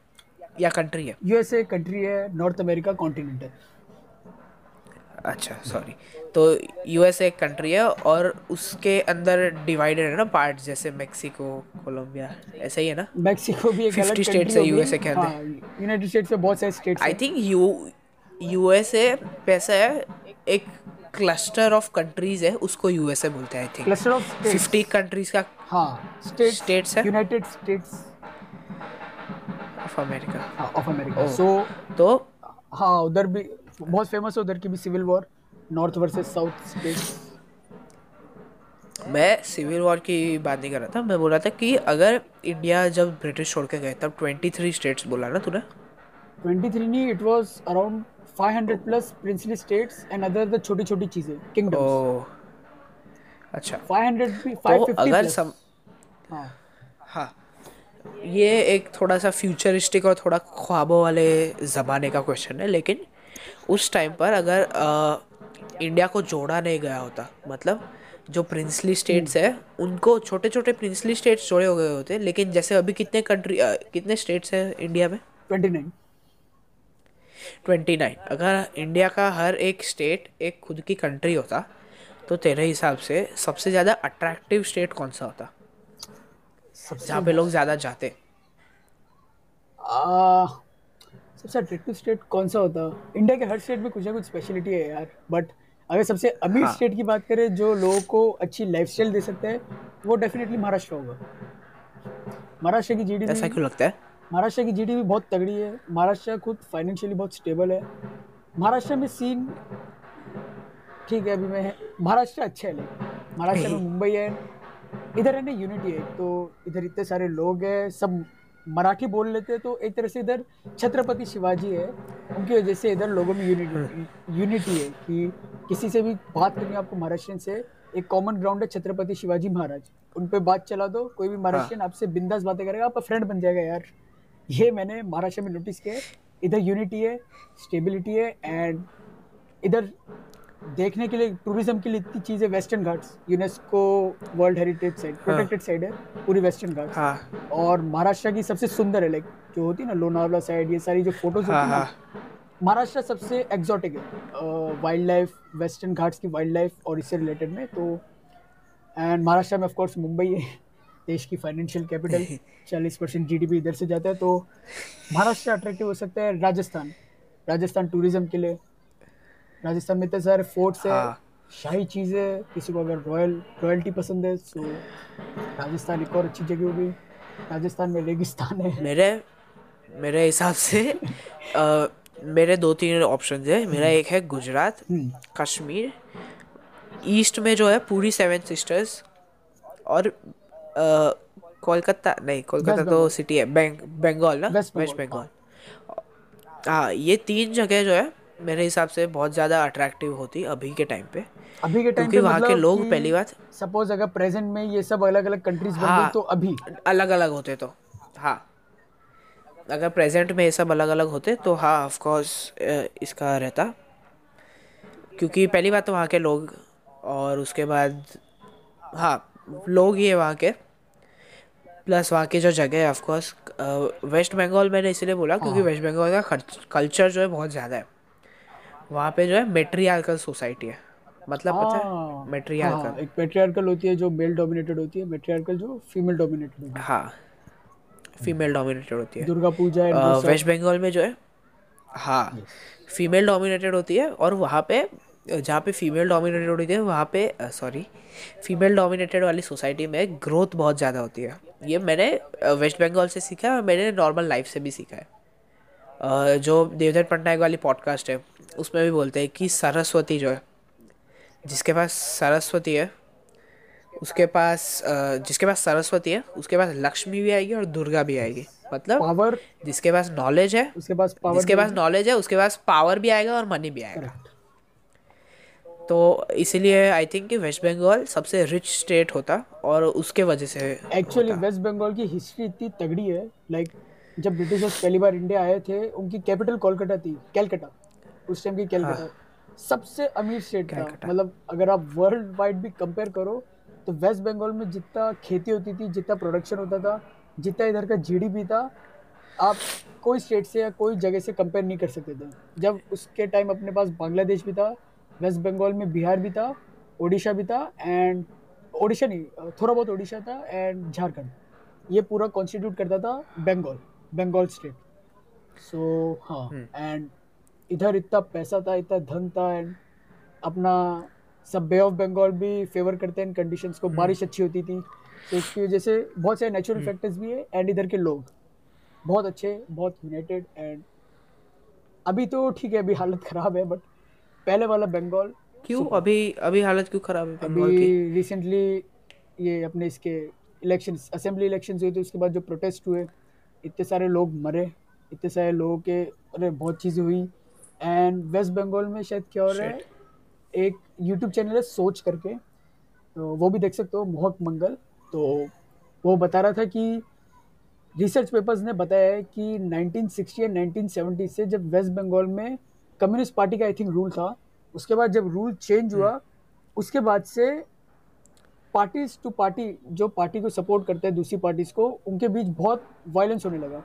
या कंट्री है? यूएसए कंट्री है नॉर्थ अमेरिका कॉन्टिनेंट है अच्छा सॉरी तो यूएसए एक कंट्री है और उसके अंदर डिवाइडेड है ना पार्ट जैसे मेक्सिको कोलंबिया ऐसा ही है ना? मैक्सिको भी एक 50 अलग है होगी। USA के अंदर। यूनाइटेड स्टेट्स में बहुत सारे states I think you USA पैसा है एक क्लस्टर ऑफ़ कंट्रीज़ है उसको यूएसए बोलते हैं I think cluster of fifty countries का हाँ स्टेट्स है? United States of America of America Oh. So तो हाँ उधर भी बहुत फ़ेमस है उधर की भी civil war north versus south states मैं सिविल वॉर की बात नहीं कर रहा था मैं बोल रहा था कि अगर इंडिया जब ब्रिटिश छोड़ के गए तब 23 स्टेट्स बोला ना तूने? 23 नहीं it was around 500 plus princely states and other the छोटी छोटी चीज़ें किंगडम्स ओ अच्छा। 500 भी तो 550 अगर सम हाँ। हाँ। ये एक थोड़ा सा फ्यूचरिस्टिक और थोड़ा ख्वाबों वाले ज़माने का क्वेश्चन है लेकिन उस टाइम पर अगर अ, इंडिया को जोड़ा नहीं गया होता मतलब जो प्रिंसली स्टेट्स है उनको छोटे छोटे प्रिंसली स्टेट्स जोड़े हो गए होते लेकिन जैसे अभी कितने कंट्री कितने स्टेट्स हैं इंडिया में? 29 ट्वेंटी नाइन अगर इंडिया का हर एक स्टेट एक खुद की कंट्री होता तो तेरे हिसाब से सबसे ज़्यादा अट्रैक्टिव स्टेट कौन सा होता? जहाँ पे लोग ज़्यादा जाते आ, सबसे अट्रैक्टिव स्टेट कौन सा होता? है इंडिया के हर स्टेट में कुछ ना कुछ स्पेशलिटी है यार बट अगर सबसे अमीर हाँ। स्टेट की बात करें जो लोगों को अच्छी लाइफस्टाइल दे सकता है वो डेफिनेटली महाराष्ट्र होगा। महाराष्ट्र की जीडीपी ऐसा क्यों लगता है? महाराष्ट्र की जीडीपी बहुत तगड़ी है। महाराष्ट्र खुद फाइनेंशियली बहुत स्टेबल है। महाराष्ट्र में सीन ठीक है अभी मैं महाराष्ट्र अच्छा है लेकिन महाराष्ट्र में मुंबई है इधर है ना यूनिटी है तो इधर इतने सारे लोग हैं सब मराठी बोल लेते हैं तो एक तरह से इधर छत्रपति शिवाजी है उनकी वजह से इधर लोगों में यूनिटी यूनिटी है कि किसी से भी बात करनी आपको महाराष्ट्रियन से एक कॉमन ग्राउंड है छत्रपति शिवाजी महाराज। उन पर बात चला दो कोई भी महाराष्ट्रियन आपसे बिंदास बातें करेगा आपका फ्रेंड बन जाएगा यार। ये मैंने महाराष्ट्र में नोटिस किया है। इधर यूनिटी है स्टेबिलिटी है एंड इधर देखने के लिए टूरिज़्म के लिए इतनी चीज़ें western Ghats UNESCO world heritage site protected side है पूरी वेस्टर्न घाट्स हाँ। और महाराष्ट्र की सबसे सुंदर है लाइक जो होती है ना लोनावला साइड ये सारी जो फ़ोटोज़ हाँ होती है ना महाराष्ट्र सबसे एक्सोटिक है। वाइल्ड लाइफ वेस्टर्न घाट्स की वाइल्ड लाइफ और इससे रिलेटेड में तो एंड महाराष्ट्र में ऑफकोर्स मुंबई है देश की फाइनेंशियल कैपिटल चालीस परसेंट जी इधर से जाता है तो महाराष्ट्र अट्रैक्टिव हो सकता है राजस्थान। राजस्थान टूरिज़्म के लिए राजस्थान में इतने सारे फोर्ट्स है हाँ। शाही चीज़ है किसी को अगर रॉयल रॉयल्टी पसंद है सो राजस्थान एक और अच्छी जगह होगी। राजस्थान में रेगिस्तान है। मेरे मेरे हिसाब से अ, मेरे दो तीन ऑप्शन है। मेरा एक है गुजरात हम्म, कश्मीर। ईस्ट में जो है पूरी सेवन सिस्टर्स और कोलकाता नहीं कोलकाता तो सिटी है बेंग बंगाल ना? वेस्ट बंगाल हाँ ये तीन जगह जो है मेरे हिसाब से बहुत ज़्यादा अट्रैक्टिव होती अभी के टाइम पे। अभी के टाइम क्योंकि पे वहाँ के मतलब लोग पहली बात सपोज़ अगर प्रेजेंट में ये सब अलग अलग कंट्रीज़ बन हाँ। तो अभी। अलग अलग होते तो हाँ। अगर प्रेजेंट में ये सब अलग अलग होते तो हाँ ऑफकोर्स इसका रहता। क्योंकि पहली बात तो वहाँ के लोग और उसके बाद हाँ लोग ही है वहाँ के। प्लस वहाँ की जो जगह है ऑफकोर्स वेस्ट बंगाल मैंने इसलिए बोला क्योंकि हाँ। वेस्ट बंगाल का कल्चर जो है बहुत ज़्यादा है। वहाँ पे जो है मेट्रियार्कल सोसाइटी है। मतलब पता है? हाँ। मेट्रियार्कल हाँ एक पेट्रियार्कल होती है जो मेल डोमिनेटेड होती है मेट्रियार्कल जो फीमेल डोमिनेटेड होती है। हाँ फीमेल डोमिनेटेड होती है। है दुर्गा पूजा एंड वेस्ट बंगाल में जो है हाँ फीमेल डोमिनेटेड होती है और वहाँ पे जहाँ पे फीमेल डोमिनेटेड होती है वहाँ पे सॉरी फीमेल डोमिनेटेड वाली सोसाइटी में ग्रोथ बहुत ज़्यादा होती है। ये मैंने वेस्ट बंगाल से सीखा है और मैंने नॉर्मल लाइफ से भी सीखा है। जो देवदत्त पटनायक वाली पॉडकास्ट है उसमें भी बोलते हैं कि सरस्वती जो है जिसके पास सरस्वती है उसके पास जिसके पास सरस्वती है उसके पास लक्ष्मी भी आएगी और दुर्गा भी आएगी। मतलब पावर जिसके पास नॉलेज है उसके पास पावर जिसके पास नॉलेज है उसके पास पावर भी आएगा और मनी भी आएगा। तो इसीलिए आई थिंक कि वेस्ट बंगाल सबसे रिच स्टेट होता और उसके वजह से एक्चुअली वेस्ट बंगाल की हिस्ट्री इतनी तगड़ी है लाइक जब ब्रिटिशर्स पहली बार इंडिया आए थे उनकी कैपिटल कोलकाता थी कैलकाटा। उस टाइम की कैलकाटा। सबसे अमीर स्टेट था। मतलब अगर आप वर्ल्ड वाइड भी कंपेयर करो तो वेस्ट बंगाल में जितना खेती होती थी जितना प्रोडक्शन होता था जितना इधर का जीडीपी था आप कोई स्टेट से या कोई जगह से कंपेयर नहीं कर सकते थे। जब उसके टाइम अपने पास बांग्लादेश भी था वेस्ट बंगाल में बिहार भी था ओडिशा भी था एंड ओडिशा नहीं थोड़ा बहुत ओडिशा था एंड झारखंड ये पूरा कॉन्स्टिट्यूट करता था बंगाल बंगाल स्टेट सो हाँ। एंड इधर इतना पैसा था इतना धन था एंड अपना सब बे ऑफ़ बंगाल भी फेवर करते हैं कंडीशंस को बारिश अच्छी होती थी। तो इसकी वजह से बहुत सारे नेचुरल फैक्टर्स भी है एंड इधर के लोग बहुत अच्छे बहुत यूनाइटेड एंड अभी तो ठीक है अभी हालत ख़राब है बट पहले वाला बंगाल क्यों? अभी अभी हालत क्यों खराब है अभी रिसेंटली ये अपने इसके इलेक्शंस असेंबली इलेक्शंस हुए थे उसके बाद जो प्रोटेस्ट हुए इतने सारे लोग मरे इतने सारे लोगों के अरे बहुत चीज़ें हुई। एंड वेस्ट बंगाल में शायद क्या हो रहा है? एक यूट्यूब चैनल है सोच करके। तो वो भी देख सकते हो मोहक मंगल। तो वो बता रहा था कि रिसर्च पेपर्स ने बताया है कि 1960 या 1970 से जब वेस्ट बंगाल में कम्युनिस्ट पार्टी का आई थिंक रूल था उसके बाद जब रूल चेंज हुआ उसके बाद से पार्टीज़ टू पार्टी जो पार्टी को सपोर्ट करते हैं दूसरी पार्टीज़ को उनके बीच बहुत वायलेंस होने लगा।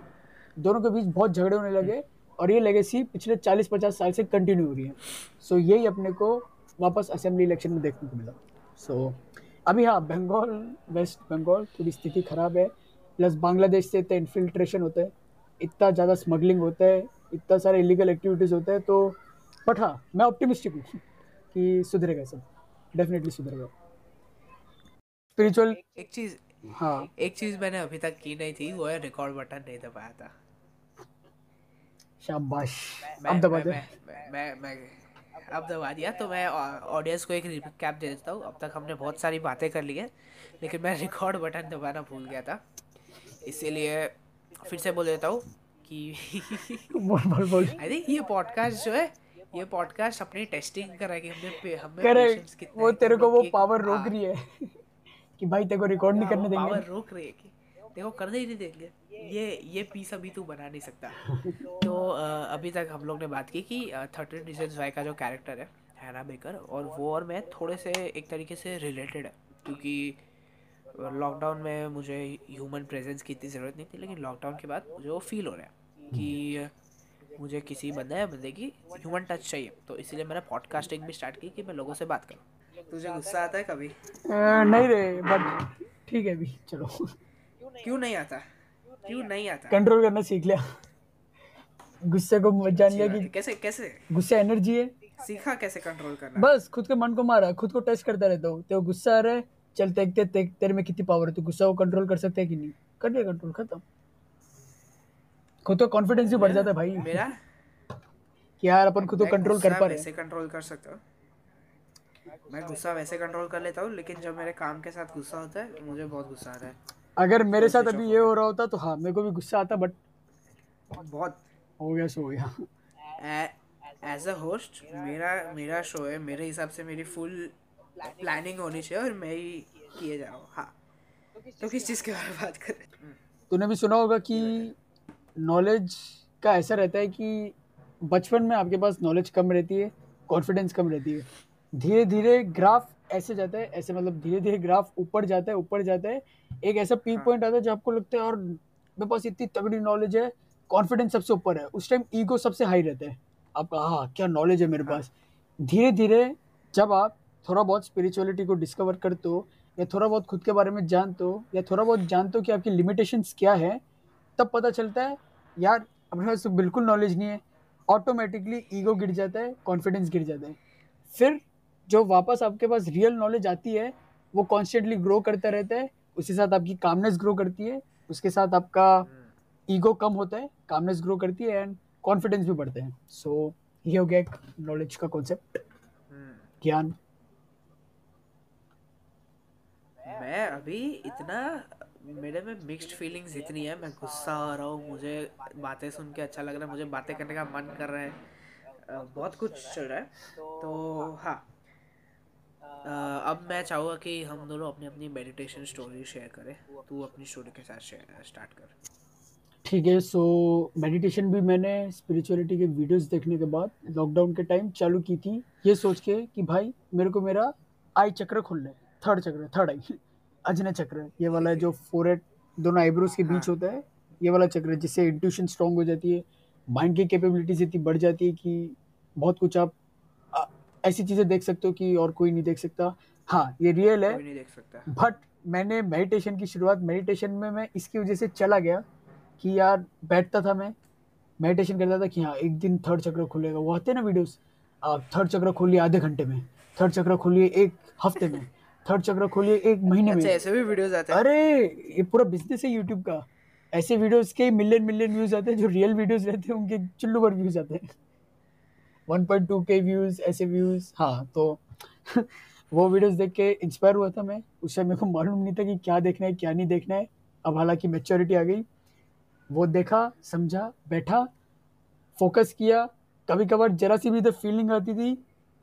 दोनों के बीच बहुत झगड़े होने लगे और ये लेगेसी पिछले 40-50 साल से कंटिन्यू हो रही है। सो so, यही अपने को वापस असेंबली इलेक्शन में देखने को मिला। सो so, अभी हाँ बंगाल वेस्ट बंगाल थोड़ी स्थिति खराब है। प्लस बांग्लादेश से इतना इन्फिल्ट्रेशन होता है इतना ज़्यादा स्मगलिंग होता है इतना सारे इलीगल एक्टिविटीज़ होता है तो बट हाँ मैं ऑप्टिमिस्टिक हूँ कि सुधरेगा सब। डेफिनेटली सुधरेगा। स्पिरिचुअल एक चीज़ हाँ। एक चीज़ मैंने अभी तक की नहीं थी वो है रिकॉर्ड बटन नहीं दबाया था। शाबाश। अब दबा दे। मैं, मैं, मैं अब दबा दिया तो मैं ऑडियंस को एक रिकैप दे देता हूँ। अब तक हमने बहुत सारी बातें कर ली हैं लेकिन मैं रिकॉर्ड बटन दबाना भूल गया था। इसीलिए फिर से बोल देता हूँ कि बोल बोल बोल। आई थिंक ये पॉडकास्ट जो है ये पॉडकास्ट अपनी टेस्टिंग करेगी हमने पे- हमें patience करेक्ट कितना वो तेरे को वो पावर रोक हाँ, रही है। कि भाई तेरे को रिकॉर्ड नहीं करने देंगे। पावर रोक रही है कि देखो करने ही नहीं देंगे। ये ये पीस अभी तू बना नहीं सकता। तो अभी तक हम लोग ने बात की कि थर्टीन रीजन्स वाई का जो कैरेक्टर है हैना बेकर और वो और मैं थोड़े से एक तरीके से रिलेटेड है। क्योंकि लॉकडाउन में मुझे ह्यूमन प्रेजेंस की इतनी ज़रूरत नहीं थी लेकिन लॉकडाउन के बाद मुझे वो फील हो रहा है कि मुझे किसी बंदा या बंदे की ह्यूमन टच चाहिए। तो इसीलिए मैंने पॉडकास्टिंग भी स्टार्ट की कि मैं लोगों से बात करूँ। तुझे गुस्सा आता है कभी? नहीं रे बट ठीक है अभी चलो। क्यों नहीं आता? क्यों नहीं आता? कंट्रोल करना सीख लिया। गुस्से को जान लिया कि कैसे कैसे? गुस्सा एनर्जी है। सीखा कैसे कंट्रोल करना? बस खुद के मन को मारा खुद को टेस्ट करता रहता हूँ। तो गुस्सा आ रहा है चल देखते ते, तेरे में कितनी पावर है। तू गुस्सा को कंट्रोल कर सकते है कि नहीं? कर लिया कंट्रोल खत्म। खुद का कॉन्फिडेंस भी बढ़ जाता है भाई। मेरा? कि यार अपन खुद को कंट्रोल कर पा रहे हैं। कंट्रोल कर सकता हूँ? मैं गुस्सा वैसे कंट्रोल कर लेता हूँ लेकिन जब मेरे काम के साथ गुस्सा होता है मुझे बहुत गुस्सा आता है। अगर मेरे साथ अभी ये हो रहा होता तो हाँ मेरे को भी गुस्सा आता बट बहुत हो गया सो हो गया। एज अ होस्ट मेरा मेरा शो है मेरे हिसाब से मेरी फुल प्लानिंग होनी चाहिए और मैं ही किए जा रहा हूँ हाँ। तो किस चीज़ के बारे में बात करें? तूने भी सुना होगा कि नॉलेज का ऐसा रहता है कि बचपन में आपके पास नॉलेज कम रहती है कॉन्फिडेंस कम रहती है। धीरे धीरे ग्राफ ऐसे जाता है ऐसे मतलब धीरे धीरे ग्राफ ऊपर जाता है ऊपर जाता है। एक ऐसा पीक पॉइंट आता है जो आपको लगता है और मेरे पास इतनी तगड़ी नॉलेज है कॉन्फिडेंस सबसे ऊपर है। उस टाइम ईगो सबसे हाई रहता है। आपका हाँ क्या नॉलेज है मेरे पास? धीरे धीरे जब आप थोड़ा बहुत स्पिरिचुअलिटी को डिस्कवर करते हो या थोड़ा बहुत खुद के बारे में जानते हो या थोड़ा बहुत जानते हो कि आपकी लिमिटेशंस क्या है तब पता चलता है यार अपने पास तो बिल्कुल नॉलेज नहीं है। ऑटोमेटिकली ईगो गिर जाता है कॉन्फिडेंस गिर जाता है। फिर जो वापस आपके पास रियल नॉलेज आती है, वो कॉन्स्टेंटली ग्रो करता रहता है। उसके साथ आपकी कामनेस ग्रो करती है। उसके साथ आपका ईगो कम होता है कामनेस ग्रो करती है एंड कॉन्फिडेंस भी बढ़ते हैं। सो ये हो गया एक नॉलेज का कॉन्सेप्ट ज्ञान। मैं अभी इतना, मेरे में मिक्स्ड फीलिंग्स इतनी है, मैं गुस्सा आ रहा हूँ, मुझे बातें सुन के अच्छा लग रहा है, मुझे बातें करने का मन कर रहा है। बहुत कुछ चल रहा है। तो हाँ। अब मैं चाहूँगा कि हम दोनों अपनी अपनी मेडिटेशन स्टोरी शेयर करें। तू अपनी स्टोरी के साथ स्टार्ट कर। ठीक है सो मेडिटेशन भी मैंने स्पिरिचुअलिटी के वीडियोस देखने के बाद लॉकडाउन के टाइम चालू की थी। ये सोच के कि भाई मेरे को मेरा आई चक्र खुलना है थर्ड चक्र थर्ड आई अजन चक्र ये वाला जो फोर दोनों आईब्रोज के बीच हाँ। होता है ये वाला चक्र जिससे इंट्यूशन स्ट्रॉन्ग हो जाती है माइंड की कैपेबिलिटीज इतनी बढ़ जाती है कि बहुत कुछ आप ऐसी चीज़ें देख सकते हो कि और कोई नहीं देख सकता। हाँ ये रियल है। नहीं देख सकता। बट मैंने मेडिटेशन की शुरुआत मेडिटेशन में मैं इसकी वजह से चला गया कि यार बैठता था मैं। मेडिटेशन करता था कि हाँ एक दिन थर्ड चक्र खुलेगा। वो आते ना वीडियोस आप थर्ड चक्र खोलिए आधे घंटे में। थर्ड चक्र खोलिए एक हफ़्ते में। थर्ड चक्र खोलिए एक महीने अच्छा, में ऐसे भी वीडियोस आते हैं? अरे ये पूरा बिज़नेस है यूट्यूब का। ऐसे वीडियोस के मिलियन मिलियन व्यूज़ आते हैं जो रियल वीडियोस रहते हैं उनके चुल्लू भर व्यूज़ आते हैं। 1.2 के व्यूज़ ऐसे व्यूज़ हाँ तो वो वीडियोस देख के इंस्पायर हुआ था मैं। उस समय मेरे को मालूम नहीं था कि क्या देखना है क्या नहीं देखना है। अब हालाँकि मेच्योरिटी आ गई। वो देखा समझा बैठा फोकस किया। कभी कभार जरा सी भी तो फीलिंग आती थी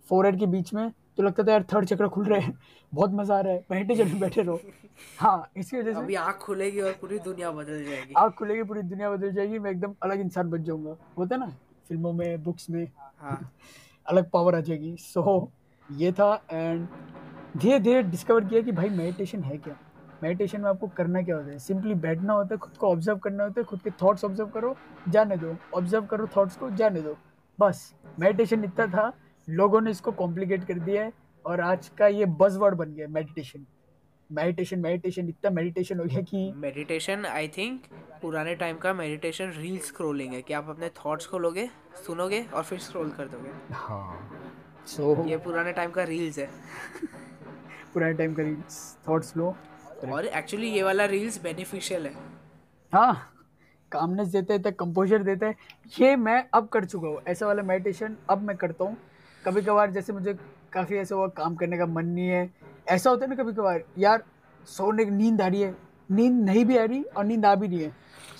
फोर के बीच में। तो लगता था यार थर्ड चक्र खुल रहे हैं। बहुत मज़ा आ रहा है। बैठे में बैठे रहो। हाँ इसकी वजह से अभी आँख खुलेगी और पूरी दुनिया बदल जाएगी। आँख खुलेगी पूरी दुनिया बदल जाएगी। मैं एकदम अलग इंसान बन जाऊँगा। होता ना? फ़िल्मों में बुक्स में। हाँ। अलग पावर आ जाएगी। सो so, ये था एंड धीरे धीरे डिस्कवर किया कि भाई मेडिटेशन है क्या? मेडिटेशन में आपको करना क्या होता है? सिंपली बैठना होता है खुद को ऑब्ज़र्व करना होता है खुद के थॉट्स ऑब्ज़र्व करो जाने दो। ऑब्ज़र्व करो थॉट्स को जाने दो। बस मेडिटेशन इतना था लोगों ने इसको कॉम्प्लिकेट कर दिया है और आज का ये बज वर्ड बन गया मेडिटेशन मेडिटेशन मेडिटेशन इतना मेडिटेशन हो गया कि मेडिटेशन आई थिंक पुराने टाइम का मेडिटेशन रील स्क्रोलिंग है। कि आप अपने थॉट्स को लोगे सुनोगे और फिर स्क्रॉल कर दोगे? हाँ। सो so, ये पुराने टाइम का रील्स है। पुराने टाइम का रील्स थॉट्स लो। और एक्चुअली ये वाला रील्स बेनिफिशियल है। हाँ। कामनेस देते हैं कंपोजर देते हैं। ये मैं अब कर चुका हूँ। ऐसा वाला मेडिटेशन अब मैं करता हूँ। कभी कभार जैसे मुझे काफ़ी ऐसा हुआ काम करने का मन नहीं है। ऐसा होता है ना कभी कभार यार सोने की नींद आ रही है। नींद नहीं भी आ रही और नींद आ भी नहीं है।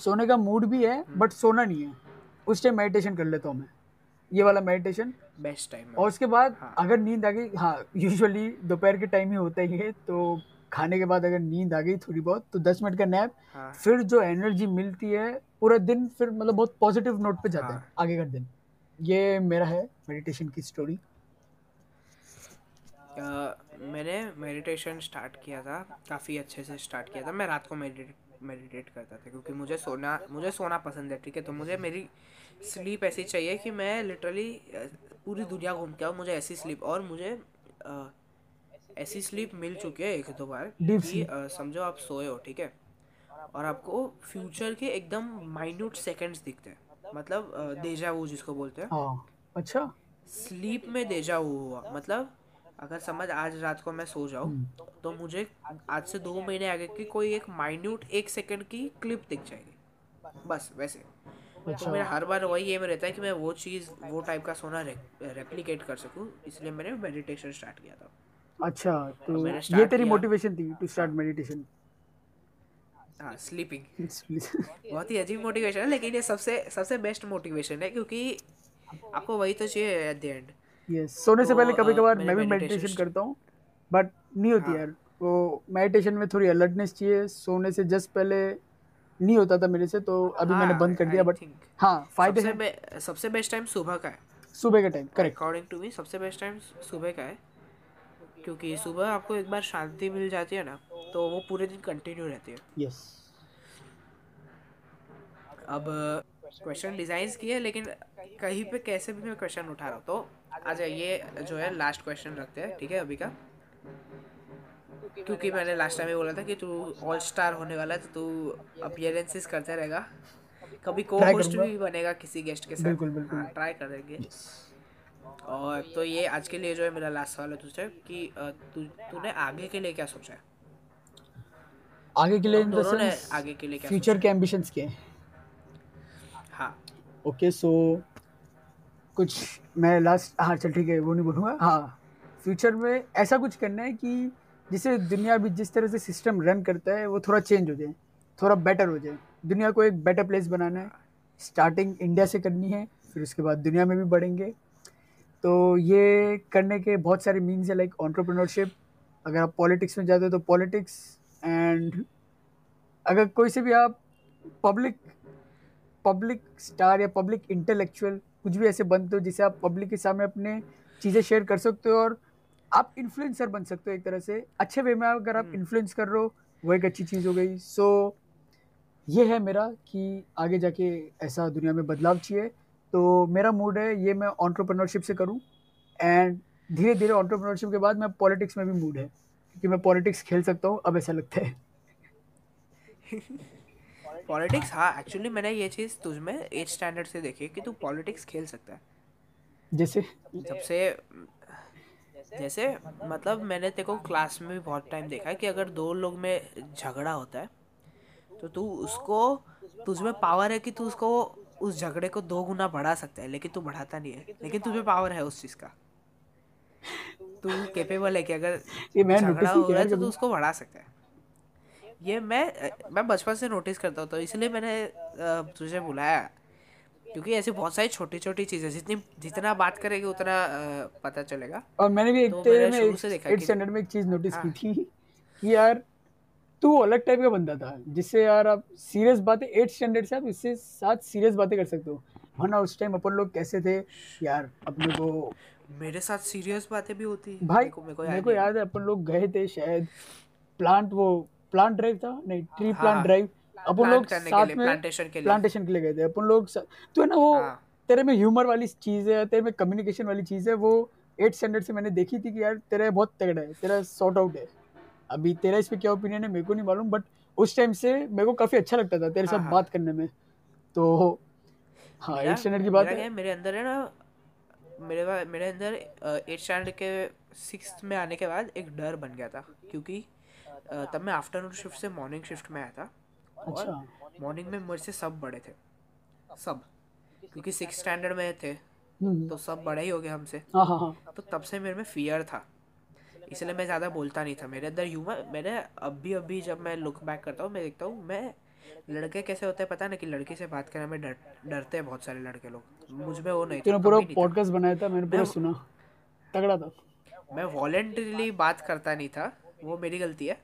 सोने का मूड भी है बट सोना नहीं है। उस टाइम मेडिटेशन कर लेता हूँ मैं। ये वाला मेडिटेशन बेस्ट टाइम और उसके बाद हाँ. अगर नींद आ गई हाँ यूजुअली दोपहर के टाइम ही होता ही है तो खाने के बाद अगर नींद आ गई थोड़ी बहुत तो दस मिनट का नैप हाँ. फिर जो एनर्जी मिलती है पूरा दिन फिर मतलब बहुत पॉजिटिव नोट पे जाता हाँ. है। आगे का दिन। ये मेरा है मेडिटेशन की स्टोरी मैंने मेडिटेशन स्टार्ट किया था काफ़ी अच्छे से स्टार्ट किया था। मैं रात को मेडिटेट मेडिटेट करता था क्योंकि मुझे सोना मुझे सोना पसंद है ठीक है? तो मुझे मेरी स्लीप ऐसी चाहिए कि मैं लिटरली पूरी दुनिया घूम के आऊँ मुझे ऐसी स्लीप और मुझे आ, ऐसी स्लीप मिल चुकी है एक दो बार कि समझो आप सोए हो ठीक है? और आपको फ्यूचर के एकदम माइन्यूट सेकंड्स दिखते हैं। मतलब देजा वो जिसको बोलते हैं। हाँ, अच्छा। स्लीप में देजा वो हुआ मतलब अगर समझ आज रात को मैं सो जाऊँ हम्म। तो मुझे आज से दो महीने आगे की कोई एक माइन्यूट एक सेकंड की क्लिप दिख जाएगी। बस वैसे। अच्छा। तो मेरा हर बार वही एम रहता है कि मैं वो चीज़ वो टाइप का सोना रेप्लिकेट कर सकूँ इसलिए मैंने मेडिटेशन स्टार्ट किया था। अच्छा तो ये तेरी मोटिवेशन थी टू स्टार्ट मेडिटेशन हाँ स्लीपिंग बहुत ही अजीब मोटिवेशन है लेकिन ये सबसे सबसे बेस्ट मोटिवेशन है क्योंकि आपको वही तो चाहिए एट द एंड यस सोने से तो, पहले कभी कभार मैं भी मेडिटेशन करता हूँ बट नहीं होती हाँ। यार। वो मेडिटेशन में थोड़ी अलर्टनेस चाहिए सोने से जस्ट पहले नहीं होता था मेरे से तो अभी मैंने हाँ, बंद कर दिया बट हाँ फ़ायदे सबसे बे, सबसे बेस्ट टाइम सुबह का है। सुबह का time correct according to me सबसे बेस्ट टाइम सुबह का है क्योंकि सुबह आपको एक बार शांति मिल जाती है ना तो वो पूरे दिन कंटिन्यू रहती है। यस अब क्वेश्चन डिज़ाइन किए लेकिन कहीं पे कैसे भी मैं क्वेश्चन उठा रहा हूँ। तो अच्छा ये जो है लास्ट क्वेश्चन रखते हैं ठीक है अभी का। क्योंकि मैंने लास्ट टाइम ये बोला था कि तू ऑल स्टार होने वाला है तो तू अपियरेंसेस करते रहेगा। कभी को होस्ट भी बनेगा किसी गेस्ट के साथ। बिल्कुल, बिल्कुल। हाँ ट्राई करेंगे और तो ये आज के लिए जो है मेरा लास्ट सवाल है तुझसे कि तू तूने आगे के लिए क्या सोचा है? आगे के लिए इन द दोनों ने सेंस आगे के लिए क्या फ्यूचर के एम्बिशंस के हाँ। ओके सो कुछ मैं लास्ट हाँ चल ठीक है वो नहीं बोलूँगा। हाँ। फ्यूचर में ऐसा कुछ करना है कि जिसे दुनिया भी जिस तरह से सिस्टम रन करता है वो थोड़ा चेंज हो जाए थोड़ा बेटर हो जाए। दुनिया को एक बेटर प्लेस बनाना है। स्टार्टिंग इंडिया से करनी है फिर उसके बाद दुनिया में भी बढ़ेंगे। तो ये करने के बहुत सारे मीन्स है लाइक ऑन्टरप्रिनरशिप अगर आप पॉलिटिक्स में जाते हो तो पॉलिटिक्स एंड अगर कोई से भी आप पब्लिक पब्लिक स्टार या पब्लिक इंटेलेक्चुअल कुछ भी ऐसे बनते हो जिसे आप पब्लिक के सामने अपने चीज़ें शेयर कर सकते हो और आप इन्फ्लुएंसर बन सकते हो एक तरह से। अच्छे वे में अगर आप इन्फ्लुएंस कर रहे हो वो एक अच्छी चीज़ हो गई। सो so, ये है मेरा कि आगे जाके ऐसा दुनिया में बदलाव चाहिए। तो मेरा मूड है ये मैं ऑन्टरप्रनरशिप से करूँ एंड धीरे धीरे ऑन्टरप्रनरशिप के बाद मैं पॉलिटिक्स में भी मूड है क्योंकि मैं पॉलिटिक्स खेल सकता हूँ अब ऐसा लगता है। पॉलिटिक्स हाँ एक्चुअली मैंने ये चीज़ तुझ में एट स्टैंडर्ड से देखी कि तू पॉलिटिक्स खेल सकता है। जैसे? जब से जैसे मतलब मैंने तेरे को क्लास में भी बहुत टाइम देखा है कि अगर दो लोग में झगड़ा होता है तो तू उसको तुझमें पावर है कि तू उसको उस झगड़े को दो गुना बढ़ा सकता है लेकिन तू बढ़ाता नहीं है। लेकिन तुझे पावर है उस चीज़ का। तू केपेबल है कि अगर झगड़ा हो रहा है तो तू उसको बढ़ा सकता है। ये मैं मैं बचपन से नोटिस करता हूँ तो इसलिए मैंने तुझे बुलाया। क्योंकि ऐसी बहुत सारी छोटी छोटी चीज़ें जितनी जितना बात करेगी उतना पता चलेगा। और मैंने भी एक तो तेरे में देखा एट स्टैंडर्ड में एक चीज़ नोटिस की हाँ। थी कि यार तू अलग टाइप का बंदा था जिससे यार आप सीरियस बातें एट स्टैंडर्ड से आप इससे साथ सीरियस बातें कर सकते हो। वरना उस टाइम अपन लोग कैसे थे? यार अपने को मेरे साथ सीरियस बातें भी होती। भाई मेरे को मेरे को। याद है। अपन लोग गए थे शायद प्लांट वो प्लांट ड्राइव था नहीं ट्री हाँ, प्लांट। ड्राइव अपन लोग साथ में plantation के लिए। प्लांटेशन के लिए गए थे अपन लोग तो है ना वो हाँ। तेरे में ह्यूमर वाली चीज़ है तेरे में कम्युनिकेशन वाली चीज़ है वो एट स्टैंडर्ड से मैंने देखी थी कि यार तेरा बहुत तगड़ा है तेरा सॉर्ट आउट है अभी तेरा इस पे क्या ओपिनियन है मेरे को नहीं मालूम बट उस टाइम से मेरे को काफ़ी अच्छा लगता था तेरे हाँ, साथ हाँ। बात करने में तो हाँ एट स्टैंडर्ड की बात है मेरे अंदर है ना मेरे मेरे अंदर एट स्टैंडर्ड के सिक्स में आने के बाद एक डर बन गया था क्योंकि तब मैं आफ्टरनून शिफ्ट से मॉर्निंग शिफ्ट में आया था। और अच्छा। मॉर्निंग में मुझसे सब बड़े थे। सब। क्योंकि सिक्स स्टैंडर्ड में थे हम्म, तो सब बड़े ही हो गए हमसे। हाँ हाँ हाँ। तो तब से मेरे में फियर था। इसलिए मैं ज़्यादा बोलता नहीं था। मेरे अंदर ह्यूमर मैंने अभी अभी जब मैं लुक बैक करता हूँ मैं देखता हूँ मैं लड़के कैसे होते हैं पता ना कि लड़की से बात करने में डर डरते हैं बहुत सारे लड़के लोग। मुझमें वो नहीं था तूने पूरा। पॉडकास्ट बनाया था मैंने पूरा सुना। तगड़ा था। मैं वॉलेंटरीली बात करता नहीं था वो मेरी गलती है।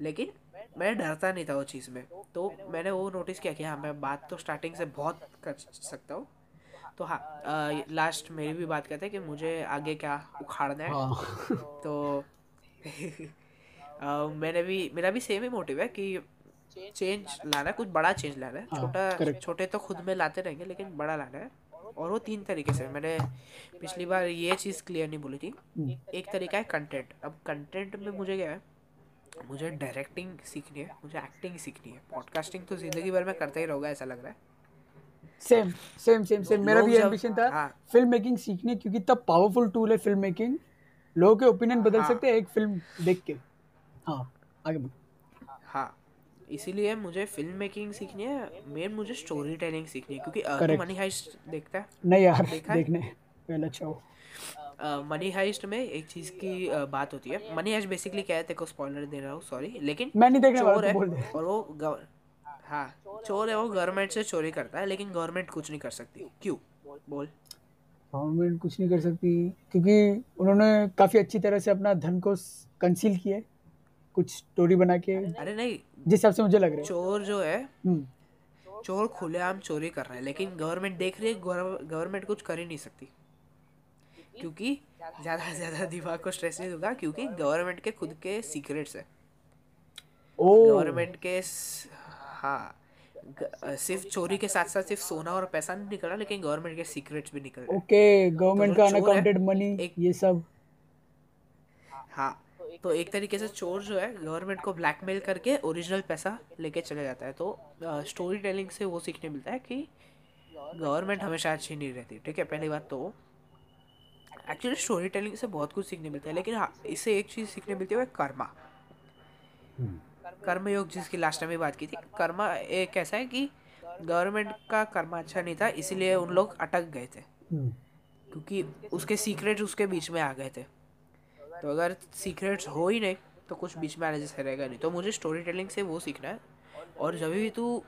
लेकिन मैं डरता नहीं था वो चीज़ में। तो मैंने वो नोटिस किया कि हाँ मैं बात तो स्टार्टिंग से बहुत कर सकता हूँ। तो हाँ लास्ट मेरी भी बात कहते हैं कि मुझे आगे क्या उखाड़ना है। हाँ। तो अ, मैंने भी मेरा भी सेम ही मोटिव है कि चेंज लाना है कुछ बड़ा चेंज लाना है। हाँ, छोटा. छोटे तो खुद में लाते रहेंगे लेकिन बड़ा लाना है। और वो तीन तरीके से मैंने पिछली बार ये चीज़ क्लियर नहीं बोली थी। हम्म, एक तरीका है कंटेंट अब कंटेंट में मुझे क्या है मुझे डायरेक्टिंग सीखनी है मुझे एक्टिंग सीखनी है। पॉडकास्टिंग तो ज़िंदगी भर में करता ही रहूँगा ऐसा लग रहा है। सेम सेम सेम सेम मेरा भी एम्बिशन था हाँ। फ़िल्म मेकिंग सीखनी क्योंकि इतना पावरफुल टूल है फ़िल्म मेकिंग लोगों के ओपिनियन बदल हाँ। सकते हैं एक फ़िल्म देख के। हाँ आगे बढ़ हाँ इसीलिए मुझे फ़िल्म मेकिंग सीखनी है मेन मुझे स्टोरी टेलिंग सीखनी है क्योंकि मनी हाइस्ट देखता है? नहीं यार देखा देखने। पहले अच्छा हो। मनी हाइस्ट में एक चीज़ की बात होती है। मनी हाइस्ट बेसिकली क्या है? तेरे को स्पॉइलर दे रहा हूँ सॉरी लेकिन मैं नहीं देखने चोर है और वो हाँ चोर है वो गवर्नमेंट से चोरी करता है लेकिन गवर्नमेंट कुछ नहीं कर सकती। क्यों? बोल। गवर्नमेंट कुछ नहीं कर सकती क्योंकि उन्होंने काफ़ी अच्छी तरह से अपना धन को कंसील किया है कुछ स्टोरी बना के। अरे नहीं। जिस हिसाब से मुझे लग रहा है। चोर जो है हम्म, चोर खुलेआम चोरी कर रहा है लेकिन गवर्नमेंट देख रही है गवर्नमेंट कुछ कर ही नहीं सकती। क्योंकि ज़्यादा से ज़्यादा दिमाग को स्ट्रेस नहीं दूँगा क्योंकि गवर्नमेंट के खुद के सीक्रेट्स है। गवर्नमेंट के हाँ सिर्फ़ चोरी के साथ साथ सिर्फ़ सोना और पैसा नहीं निकल रहा लेकिन गवर्नमेंट के सीक्रेट्स भी निकल रहे ओके गवर्नमेंट तो का अनअकाउंटेड मनी ये सब। हाँ तो एक तरीके से चोर जो है गवर्नमेंट को ब्लैकमेल करके ओरिजिनल पैसा लेके चले जाता है। तो स्टोरी टेलिंग से वो सीखने मिलता है कि गवर्नमेंट हमेशा अच्छी नहीं रहती ठीक है? पहली बात तो। एक्चुअली स्टोरी टेलिंग से बहुत कुछ सीखने मिलता है लेकिन हाँ इससे एक चीज़ सीखने मिलती है वह कर्मा। कर्म योग जिसकी लास्ट टाइम भी बात की थी कर्मा एक ऐसा है कि गवर्नमेंट का कर्मा अच्छा नहीं था इसीलिए उन लोग अटक गए थे। हम्म, क्योंकि उसके सीक्रेट उसके बीच में आ गए थे। तो अगर सीक्रेट्स हो ही नहीं तो कुछ बीच में आने जैसे रहेगा नहीं। तो मुझे स्टोरी टेलिंग से वो सीखना है और जब भी तू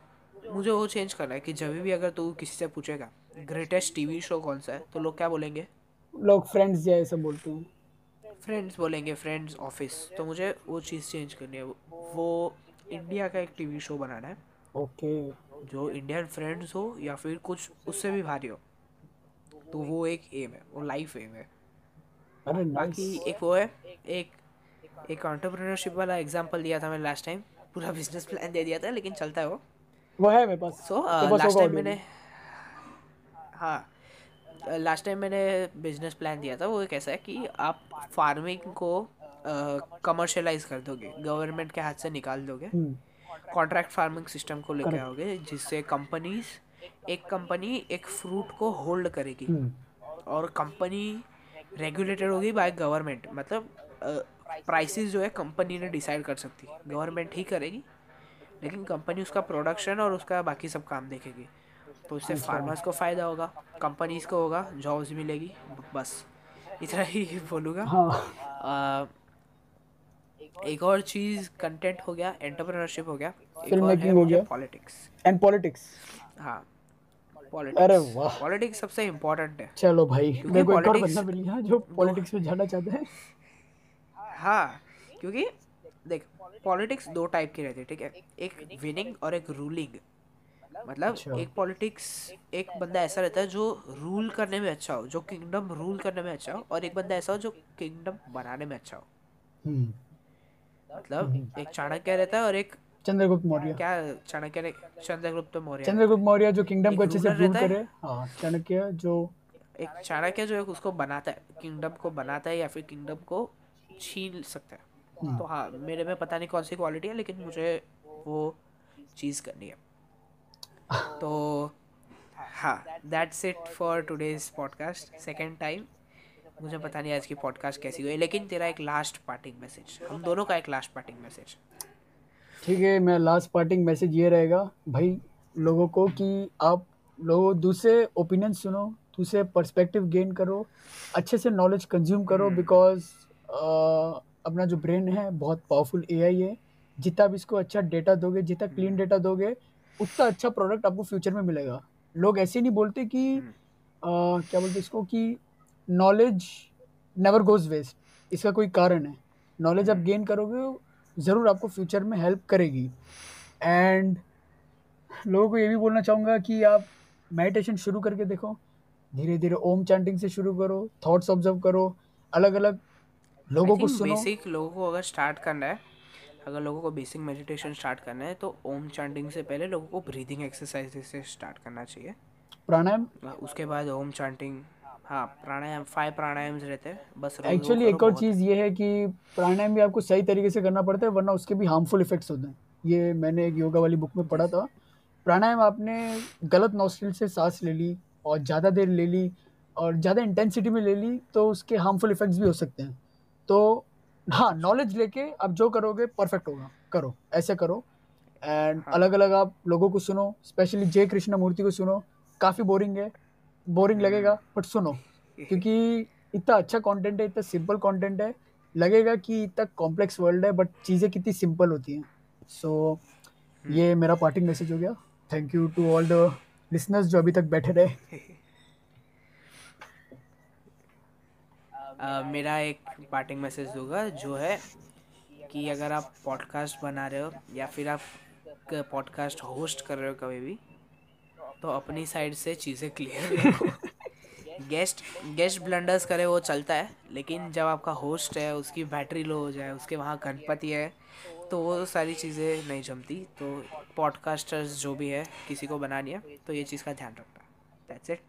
मुझे वो चेंज करना है कि जब भी अगर तू किसी से पूछेगा ग्रेटेस्ट टीवी शो कौन सा है तो लोग क्या बोलेंगे? लोग फ्रेंड्स जैसे बोलते हैं? फ्रेंड्स बोलेंगे फ्रेंड्स ऑफ़िस तो मुझे वो चीज़ चेंज करनी है। वो इंडिया का एक टीवी शो बनाना है। ओके। जो इंडियन फ्रेंड्स हो या फिर कुछ उससे भी भारी हो। तो वो एक एम है वो लाइफ एम है। अरे बाकी एक वो है एक एक एंटरप्रेन्योरशिप वाला एग्जांपल दिया था मैंने लास्ट टाइम पूरा बिज़नेस प्लान दे दिया था लेकिन चलता है वो। वो है मेरे पास। सो लास्ट टाइम मैंने हाँ। लास्ट टाइम मैंने बिज़नेस प्लान दिया था वो कैसा है कि आप फ़ार्मिंग को कमर्शलाइज कर दोगे गवर्नमेंट के हाथ से निकाल दोगे कॉन्ट्रैक्ट फ़ार्मिंग सिस्टम को लेके Correct. आओगे जिससे कंपनीज़ एक कंपनी एक फ्रूट को होल्ड करेगी। हम्म, और कंपनी रेगुलेटेड होगी बाय गवर्नमेंट मतलब प्राइसेस जो है कंपनी ने डिसाइड कर सकती। है गवर्नमेंट ही करेगी लेकिन कंपनी उसका प्रोडक्शन और उसका बाकी सब काम देखेगी। तो इससे फार्मर्स को फ़ायदा होगा कंपनीज़ को होगा जॉब्स मिलेगी बस। इतना ही बोलूँगा। हाँ। एक और चीज़ कंटेंट हो गया एंटरप्रेन्योरशिप हो गया Film और है गया। पॉलिटिक्स एंड पॉलिटिक्स हाँ अरे पॉलिटिक्स वाह। पॉलिटिक्स सबसे इम्पोर्टेंट है। चलो भाई मेरे को एक और बंदा मिल गया जो पॉलिटिक्स में जाना चाहते हैं। हाँ क्योंकि देख पॉलिटिक्स दो टाइप की रहती है ठीक है? एक विनिंग और एक रूलिंग मतलब अच्छा। एक पॉलिटिक्स एक बंदा ऐसा रहता है जो रूल करने में अच्छा हो जो किंगडम रूल करने में अच्छा हो और एक बंदा ऐसा हो जो किंगडम बनाने में अच्छा हो। हम्म, मतलब एक चाणक्य रहता है और एक चंद्रगुप्त मौर्य। क्या चाणक्य ने चंद्रगुप्त मौर्य। चंद्रगुप्त मौर्य जो किंगडम को अच्छे से रूल करे। हाँ चाणक्य जो एक चाणक्य जो है उसको बनाता है किंगडम को बनाता है या फिर किंगडम को छीन सकता है। हम्म। तो हाँ मेरे में पता नहीं कौन सी क्वालिटी है लेकिन मुझे वो चीज़ करनी है। तो हाँ that's it for today's podcast second time मुझे पता नहीं आज की पॉडकास्ट कैसी हुई लेकिन तेरा एक लास्ट पार्टिंग मैसेज हम दोनों का एक लास्ट पार्टिंग मैसेज ठीक है मेरा लास्ट पार्टिंग मैसेज ये रहेगा भाई लोगों को कि आप लोगों दूसरे ओपिनियन सुनो दूसरे पर्सपेक्टिव गेन करो अच्छे से नॉलेज कंज्यूम करो बिकॉज़ अपना जो ब्रेन है बहुत पावरफुल एआई है। जितना भी इसको अच्छा डेटा दोगे जितना क्लीन डेटा दोगे उतना अच्छा प्रोडक्ट आपको फ्यूचर में मिलेगा। लोग ऐसे नहीं बोलते कि अ, क्या बोलते इसको कि नॉलेज नेवर गोज वेस्ट इसका कोई कारण है। नॉलेज आप गेन करोगे ज़रूर आपको फ्यूचर में हेल्प करेगी। एंड लोगों को ये भी बोलना चाहूँगा कि आप मेडिटेशन शुरू करके देखो। धीरे धीरे ओम चैंटिंग से शुरू करो थॉट्स ऑब्ज़र्व करो अलग अलग लोगों को सुनो। बेसिक लोगों को अगर स्टार्ट करना है अगर लोगों को बेसिक मेडिटेशन स्टार्ट करना है तो ओम चांटिंग से पहले लोगों को ब्रीदिंग एक्सरसाइज से स्टार्ट करना चाहिए। प्राणायाम? उसके बाद ओम चांटिंग हाँ प्राणायाम फाइव प्राणायाम्स रहते हैं बस एक्चुअली एक और चीज़ ये है कि प्राणायाम भी आपको सही तरीके से करना पड़ता है वरना उसके भी हार्मफुल इफेक्ट्स होते हैं। ये मैंने एक योगा वाली बुक में पढ़ा था। प्राणायाम आपने गलत नॉस्ट्रिल से सांस ले ली और ज़्यादा देर ले ली और ज़्यादा इंटेंसिटी में ले ली तो उसके हार्मफुल इफेक्ट्स भी हो सकते हैं। तो हाँ नॉलेज लेके आप जो करोगे परफेक्ट होगा। करो ऐसे करो। एंड हाँ. अलग अलग आप लोगों को सुनो स्पेशली जय कृष्ण मूर्ति को सुनो। काफ़ी बोरिंग है। बोरिंग लगेगा बट सुनो। क्योंकि इतना अच्छा कंटेंट है इतना सिंपल कंटेंट है। लगेगा कि इतना कॉम्प्लेक्स वर्ल्ड है बट चीज़ें कितनी सिंपल होती हैं। सो so, ये मेरा पार्टिंग मैसेज हो गया। Thank you to all the listeners जो अभी तक बैठे रहे। uh, मेरा एक पार्टिंग मैसेज होगा जो है कि अगर आप पॉडकास्ट बना रहे हो या फिर आप पॉडकास्ट होस्ट कर रहे हो कभी भी तो अपनी साइड से चीज़ें क्लियर गेस्ट गेस्ट ब्लंडर्स करे वो चलता है लेकिन जब आपका होस्ट है उसकी बैटरी लो हो जाए उसके वहाँ गणपति है तो वो सारी चीज़ें नहीं जमती। तो पॉडकास्टर्स जो भी है किसी को बनानी है तो ये चीज़ का ध्यान रखना। That's it